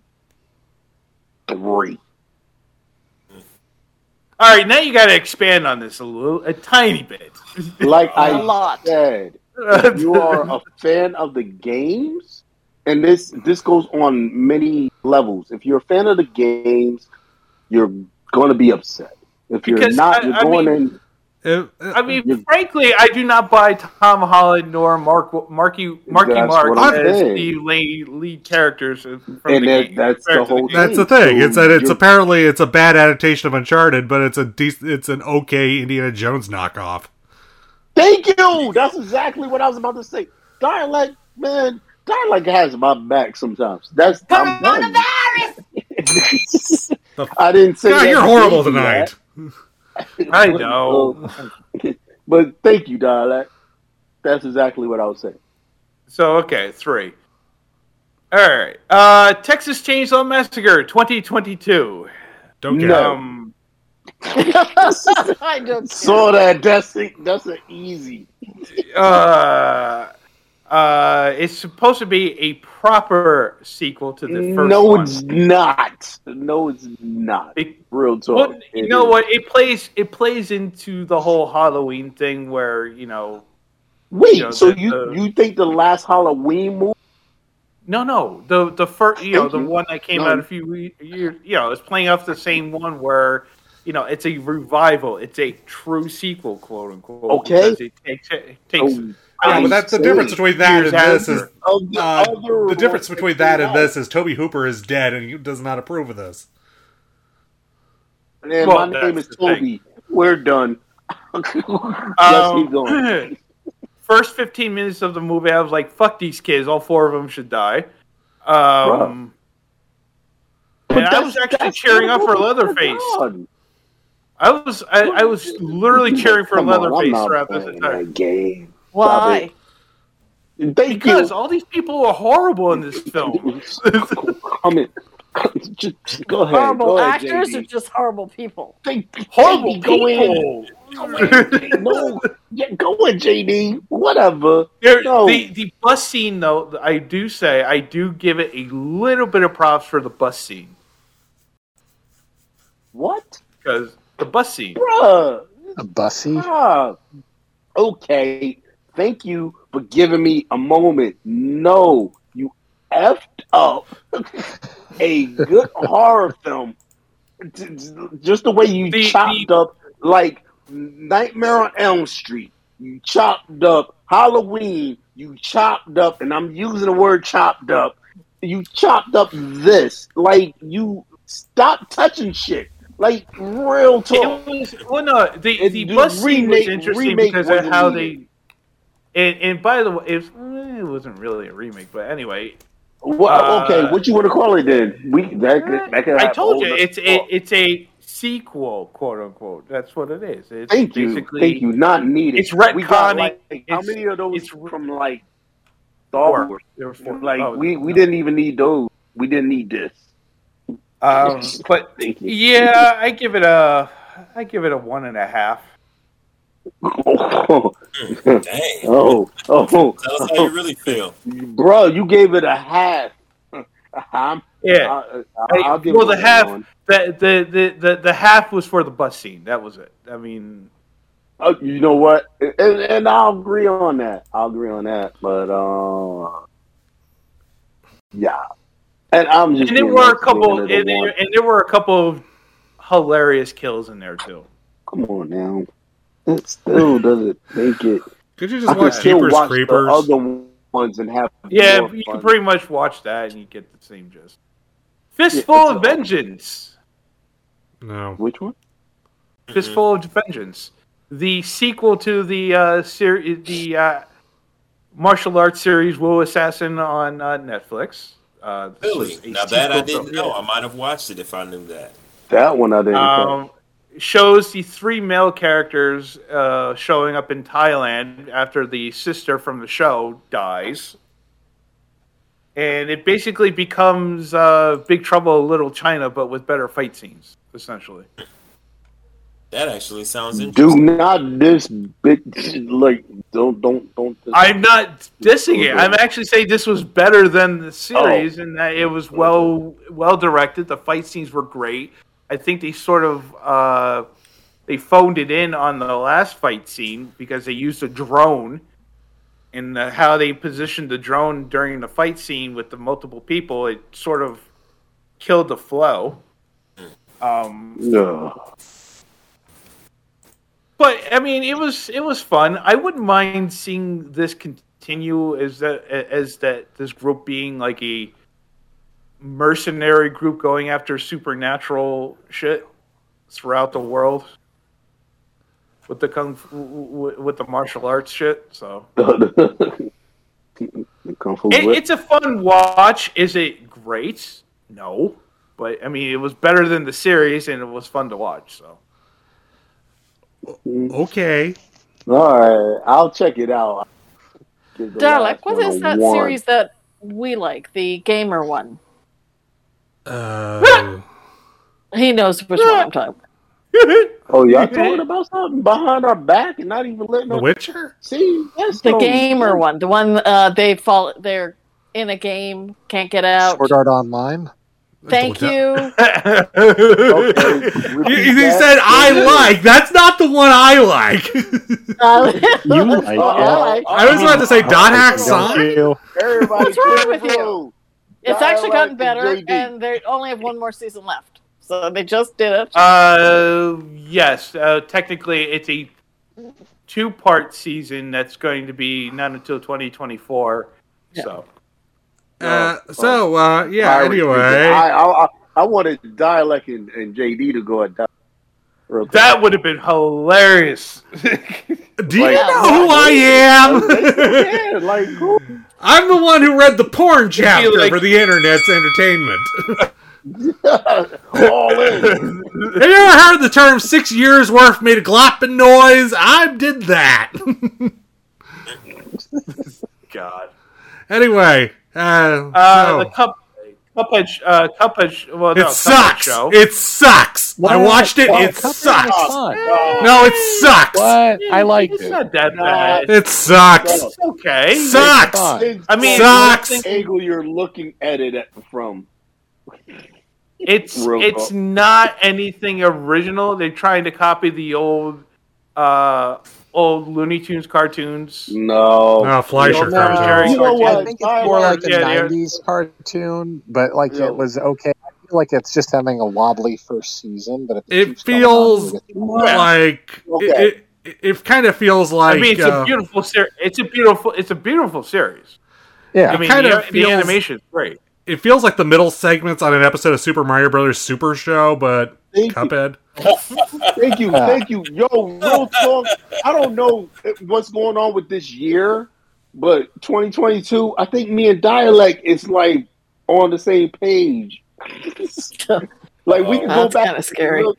three. All right, now you got to expand on this a little, a tiny bit. Like I A lot. said, if you are a fan of the games, and this this goes on many levels. If you're a fan of the games, you're going to be upset. If you're Because, not, I- you're I going mean- in. It- it- uh, I mean, frankly, I do not buy Tom Holland nor Mark Marky Marky Mark as saying. the lead, lead characters from And the that- game. that's the whole game. that's the thing. thing. So It's that it's apparently it's a bad adaptation of Uncharted, but it's a dec- it's an okay Indiana Jones knockoff. Thank you. That's exactly what I was about to say. Dialect, man, dialect has my back sometimes. That's I'm done. I didn't say. God, that you're horrible tonight. I know. but thank you, dialect. That's exactly what I was saying. So okay, three. All right. Uh, Texas Chainsaw Massacre 2022. Don't get No. Um, I don't So that that's that's an easy. uh, uh, it's supposed to be a proper sequel to the first No, one. it's not. No, it's not. It- Real talk. Well, you know is. what? It plays it plays into the whole Halloween thing where you know Wait, you know, so the- you the- you think the last Halloween movie? no no the the first you know the one that came No. out a few years you know it's playing off the same one where you know it's a revival it's a true sequel quote unquote Okay. it takes it takes Oh, Yeah, but that's the difference between that and this is the, uh, the difference between that that and this is Tobe Hooper is dead and he does not approve of this. out. Man, Well, my name is the thing. Toby. We're done. yes, Um, keep going. first 15 minutes of the movie I was like fuck these kids all four of them should die um and I was actually cheering up for Leatherface. we're. I was I, I was literally cheering for Come Leatherface not throughout this entire game. Why? Thank because all these people were horrible in this film. you. Come. Just go ahead. Horrible go ahead, actors JD. or just horrible people? Thank- horrible JD, go in. people. Go in. No, yeah, go in, JD. Whatever. There- No. The the bus scene though, I do say I do give it a little bit of props for the bus scene What? because the bus scene. Bruh. A bussy? Ah, okay. Thank you for giving me a moment. No, you effed up a good horror film. Just the way you The- chopped the- up, like Nightmare on Elm Street. You chopped up Halloween. You chopped up, and I'm using the word chopped up. You chopped up this. Like, you stop touching shit. Like, real talk. It was well, no, the It- the bus scene was interesting because of how they. And, and by the way, it, was, eh, it wasn't really a remake, but anyway, Well, okay, Uh, what you want to call it then? We that, that could I told you it's a, it's a sequel, quote unquote. That's what it is. It's Thank you, thank you. Not needed. it's We got, retconning. like, how It's- many of those it's- from like Star. Wars? There were four. Like Oh, we, we no. didn't even need those. We didn't need this. Um, but Thank you. yeah, I give it a, I give it a one and a half. Oh, Dang. oh, oh, Tell us how you really feel. bro, you gave it a half. I'm, Yeah, I, Hey, I'll give well, the half- the, the the the the half was for the bus scene. That was it. I mean, Oh, you know what? And, and I'll agree on that. I'll agree on that. But uh, yeah. And I'm just and there were a couple, to and the other one. there, and there were a couple of hilarious kills in there too. Come on now. It still doesn't make it. Could you just can watch still Jeepers watch Creepers? the other ones and have Yeah, more you fun. can pretty much watch that and you get the same gist. Fistful Yeah, of all- Vengeance. No. Which one? Fistful of Vengeance, the sequel to the uh, ser- the uh, martial arts series Wu Assassin on uh, Netflix. Uh, Really? Now that I didn't film. know. I might have watched it if I knew that. That one I didn't. Um, shows the three male characters uh, showing up in Thailand after the sister from the show dies. And it basically becomes uh, Big Trouble in Little China, but with better fight scenes, essentially. That actually sounds Do not this big like don't don't don't. I'm not dissing it. I'm actually saying this was better than the series, and that it was well well directed. The fight scenes were great. I think they sort of uh, they phoned it in on the last fight scene because they used a drone, and the, how they positioned the drone during the fight scene with the multiple people. It sort of killed the flow. Um, No. but I mean, it was it was fun. I wouldn't mind seeing this continue as that as that this group being like a mercenary group going after supernatural shit throughout the world with the kung fu, with the martial arts shit. So Kung Fu it, it's a fun watch. Is it great? No, but I mean, it was better than the series, and it was fun to watch. So. Mm-hmm. Okay. All right, I'll check it out. Dalek, last what one is a that one. series that we like? The gamer one. Uh, He knows which one I'm talking about. Oh, y'all talking about something behind our back and not even letting The us Witcher? see? That's The no- gamer one. The one uh, they fall. They're in a game, can't get out. Sword Art Online. Thank you. Okay, You, repeat you that. said I like. That's not the one I like. Uh, You like it. I was about to say Dot Hack Don't Song. you? Everybody, What's wrong with you? Road. It's actually gotten better, and they only have one more season left. So they just did it. Uh, yes. Uh, technically, it's a two-part season that's going to be not until 2024. Yeah. So Uh, so, uh, yeah, Pirate anyway. I, I, I, I wanted Dialect and, and JD to go at that. That would have been hilarious. Do you Like- know who I am? like who? I'm the one who read the porn chapter like- for the internet's entertainment. all in. Have you ever heard the term six years worth made a glopping noise? I did that. God. anyway, uh, Uh, so- the cup, Cuphead, uh, Cuphead. Well, no, it Cuphead sucks. Show. It sucks. I watched it. Oh, it Cuphead sucks. was. No, it sucks. What? I liked It's it. not that bad. It sucks. It's okay. Sucks. Fun. I mean, Sucks. angle you're looking at it from. It's Real it's talk. not anything original. They're trying to copy the old uh old Looney Tunes cartoons. No. Oh, Fleischer No, cartoons. You know what? I think it's more like a Yeah, yeah. '90s cartoon, but like Yeah. it was okay. I feel like it's just having a wobbly first season, but if It keeps going on, feels it'll get- Yeah. like Okay. it, it, it kind of feels like I mean, it's uh, a beautiful series. It's a beautiful. It's a beautiful series. yeah. I mean, kind the, of the feels- animation is great. It feels like the middle segments on an episode of Super Mario Brothers Super Show, but Thank you. Cuphead. Thank you, thank you. Yo, real talk. I don't know what's going on with this year, but 2022, I think me and Dialect is like on the same page. like we can go That's back. kinda scary. real-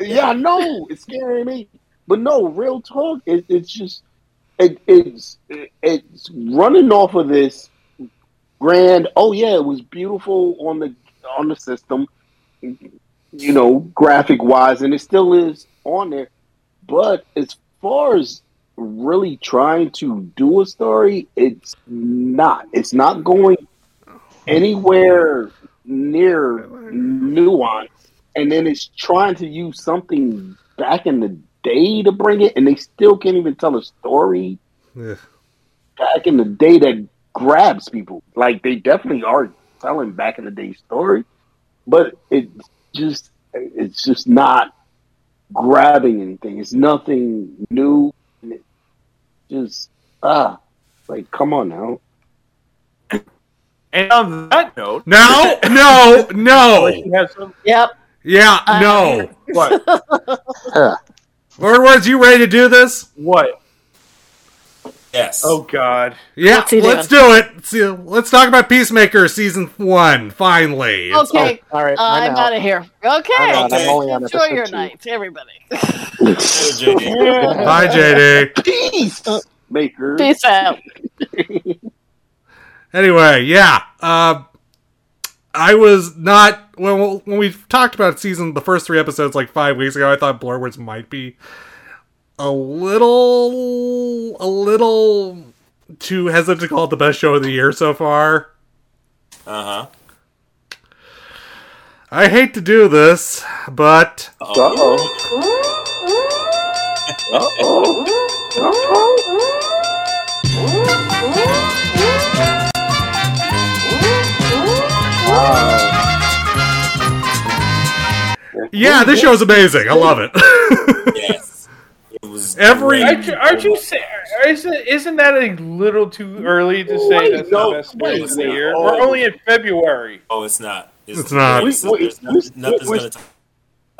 yeah, I know it's scaring me, but no, real talk. It, it's just it, it's it, it's running off of this grand. Oh yeah, it was beautiful on the on the system you know, graphic wise, and it still is on there. But as far as really trying to do a story, it's not. It's not going anywhere near nuance. And then it's trying to use something back in the day to bring it, and they still can't even tell a story Ugh. back in the day that grabs people. Like they definitely are telling back in the day story, but it just it's just not grabbing anything. It's nothing new. It just ah, like come on now. And on that note, No, no, no. have some, Yep. Yeah, Uh, no. what? Yeah. Lord Words, you ready to do this? what? Yes. Oh God! Yeah, What's he let's do it. Let's, see- let's talk about Peacemaker season one. Finally, It's- Okay. All right, I'm I'm out out. of here. Okay. I'm out. I'm only on Enjoy your two. night, everybody. JD. Bye, JD. Peace, maker. Peace out. Anyway, yeah. Uh, I was not when when we talked about season the first three episodes like five weeks ago. I thought Blur Words might be a little a little too hesitant to call it the best show of the year so far. Uh huh. I hate to do this, but Uh oh. Uh oh. Yeah, this show's amazing. I love it. yes, it was Every- Aren't you, aren't you say, isn't, isn't that a little too early to say Wait, that's no, the best wait, news of the wait. year? Oh. We're only in February. Oh, it's not. It's not. there's- We- we- there's nothing- we- nothing's gonna top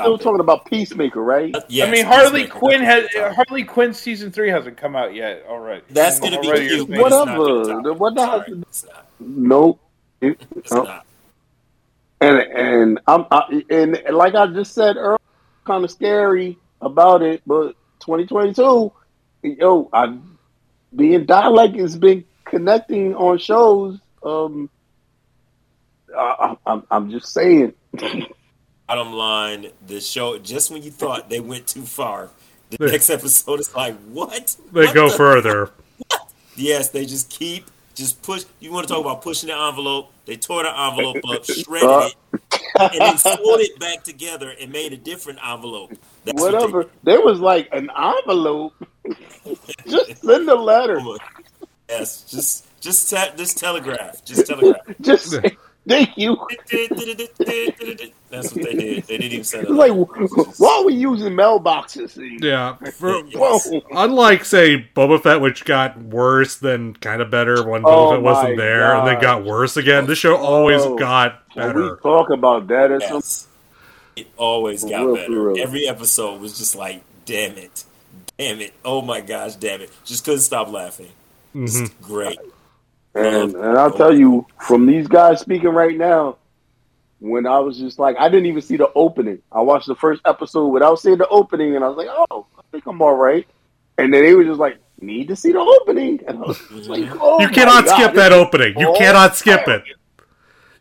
Still it. talking about Peacemaker, right? Yes, I mean, Harley Peacemaker, Quinn has nothing's gonna top it. Harley Quinn season three hasn't come out yet. All right, That's gonna be Already cute. you're but it's saying- not Whatever. What the hell- Sorry, It's not. Nope. It- It's no. not. and and I'm I, and like I just said earlier, kind of scary about it. But 2022, yo, I being dialect has been connecting on shows. Um, I, I, I'm I'm just saying. Bottom line, the show just when you thought they went too far, the They- next episode is like, what? They What go the- further. Yes, they just keep just push. You want to talk about pushing the envelope? They tore the envelope up, shredded it, and then sewed it back together and made a different envelope. That's what Whatever. There was like an envelope. just send a letter. Yes, just just te- just telegraph, just telegraph. Just say, thank you. That's what they did. They didn't even send It's it. like, why are we using mailboxes? Yeah. For, Whoa. unlike, say, Boba Fett, which got worse then kind of better when Boba Oh Fett wasn't my there, and then got worse again, this show always Oh. got Can we better. talk about that or something? It always got real, better. real. Every episode was just like, damn it. Damn it. Oh my gosh, damn it. Just couldn't stop laughing. It's Mhm. great. And and I'll tell you, from these guys speaking right now, when I was just like, I didn't even see the opening. I watched the first episode without seeing the opening, and I was like, oh, I think I'm all right. And then they were just like, need to see the opening, and I was like, oh, You cannot God, skip that opening. You cannot skip it.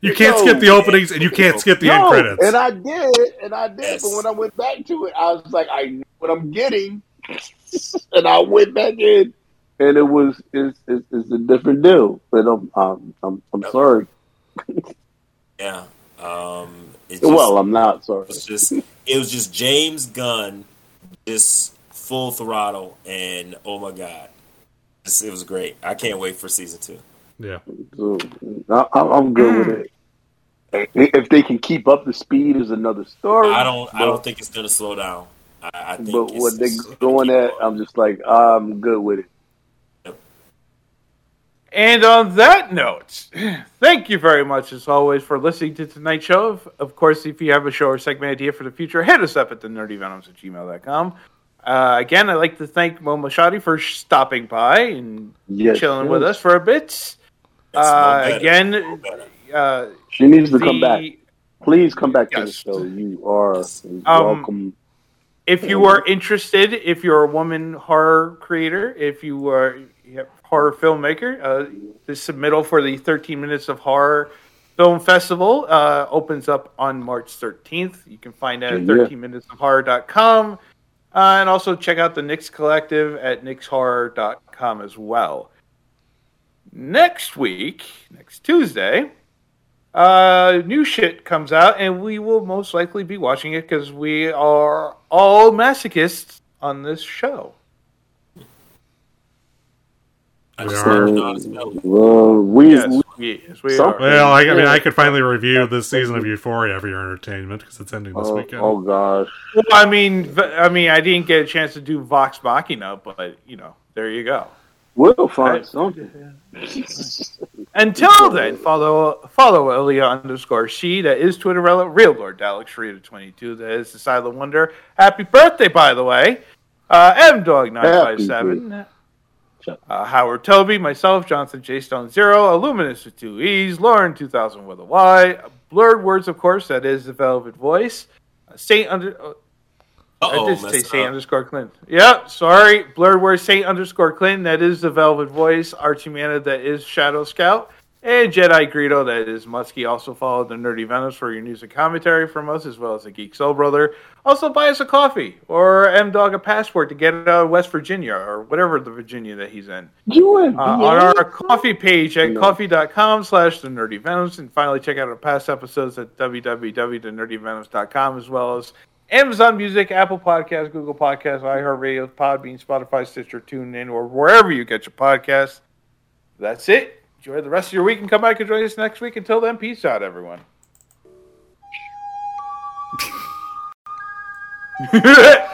You can't skip the openings, and you can't skip the end credits. And I did, and I did. Yes. But when I went back to it, I was like, I know what I'm getting, and I went back in, and it was it's it's, it's a different deal. But I'm I'm I'm, I'm Yep. sorry. Yeah. Um, it just, Well, I'm not sorry. it was just it was just James Gunn, just full throttle, and oh my god, It's- it was great. I can't wait for season two. yeah. So, I, I'm I'm good with it. If they can keep up the speed, is another story. I don't. I don't think it's gonna slow down. I, I think. But it's, what they're gonna at. I'm just like I'm good with it. And on that note, thank you very much, as always, for listening to tonight's show. Of, of course, if you have a show or segment idea for the future, hit us up at the nerdyvenoms at gmail.com. Uh, again, I'd like to thank Mo Moshaty for stopping by and Yes, chilling yes. with us for a bit. Uh, no again, No uh, She needs to the- come back. Please come back to the show. You are Yes. welcome. If you are interested, if you're a woman horror creator, if you are a horror filmmaker, uh, the submittal for the 13 Minutes of Horror Film Festival uh, opens up on March 13th. You can find that at Yeah. 13minutesofhorror.com. Uh, and also check out the Nyx Collective at nyxhorror.com as well. Next week, next Tuesday, uh, new shit comes out, and we will most likely be watching it because we are all masochists on this show. I We just are. never thought about it. Well, we, Yes, we we, yes, we are. Well, I, I mean, I could finally review this season of Euphoria for your entertainment because it's ending this oh, weekend. oh gosh. Well, I mean, v- I mean, I didn't get a chance to do Vox Machina, but you know, there you go. We'll find Right. something. Until then, follow follow Ilya underscore she. That is Twitterella. Real Lord Dalek Sharita twenty two. That is the Silent Wonder. Happy birthday, by the way. Uh, M Dog nine five seven. Uh, Howard Toby, myself, Johnson J Stone Zero, Illuminous with two E's, Lauren two thousand with a Y, Blurred Words, of course. That is the Velvet Voice. Uh, Saint under. Uh, I Uh-oh, did say Saint up. underscore Clinton. Yep, sorry. Blurred Words Saint underscore Clinton. That is the Velvet Voice. Archimana. That is Shadow Scout. And Jedi Greedo. That is Muskie. Also follow the Nerdy Venoms for your news and commentary from us, as well as the Geek Soul Brother. Also buy us a coffee or M Dog a passport to get out of West Virginia or whatever the Virginia that he's in. You and Uh, on our coffee page at No. coffee.com slash the nerdy venoms and finally check out our past episodes at www.nerdyvenoms.com as well as Amazon Music, Apple Podcasts, Google Podcasts, iHeartRadio, Podbean, Spotify, Stitcher, TuneIn, or wherever you get your podcasts. That's it. Enjoy the rest of your week and come back and join us next week. Until then, peace out, everyone. The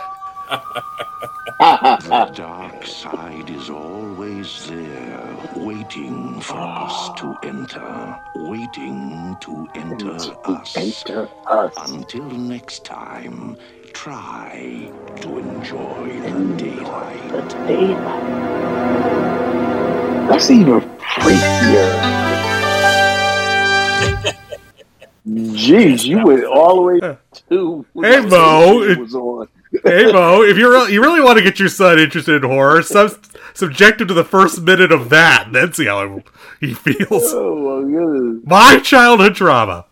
dark side is always there, waiting for us to enter, waiting to enter us. Enter us. Until next time, try to enjoy the daylight. Daylight. That's even freakier. Jeez, you went all the way to. Hey, Mo. Was on. hey Mo, if you really you really want to get your son interested in horror, sub- subject him to the first minute of that, and then see how he feels. Oh my. My childhood trauma.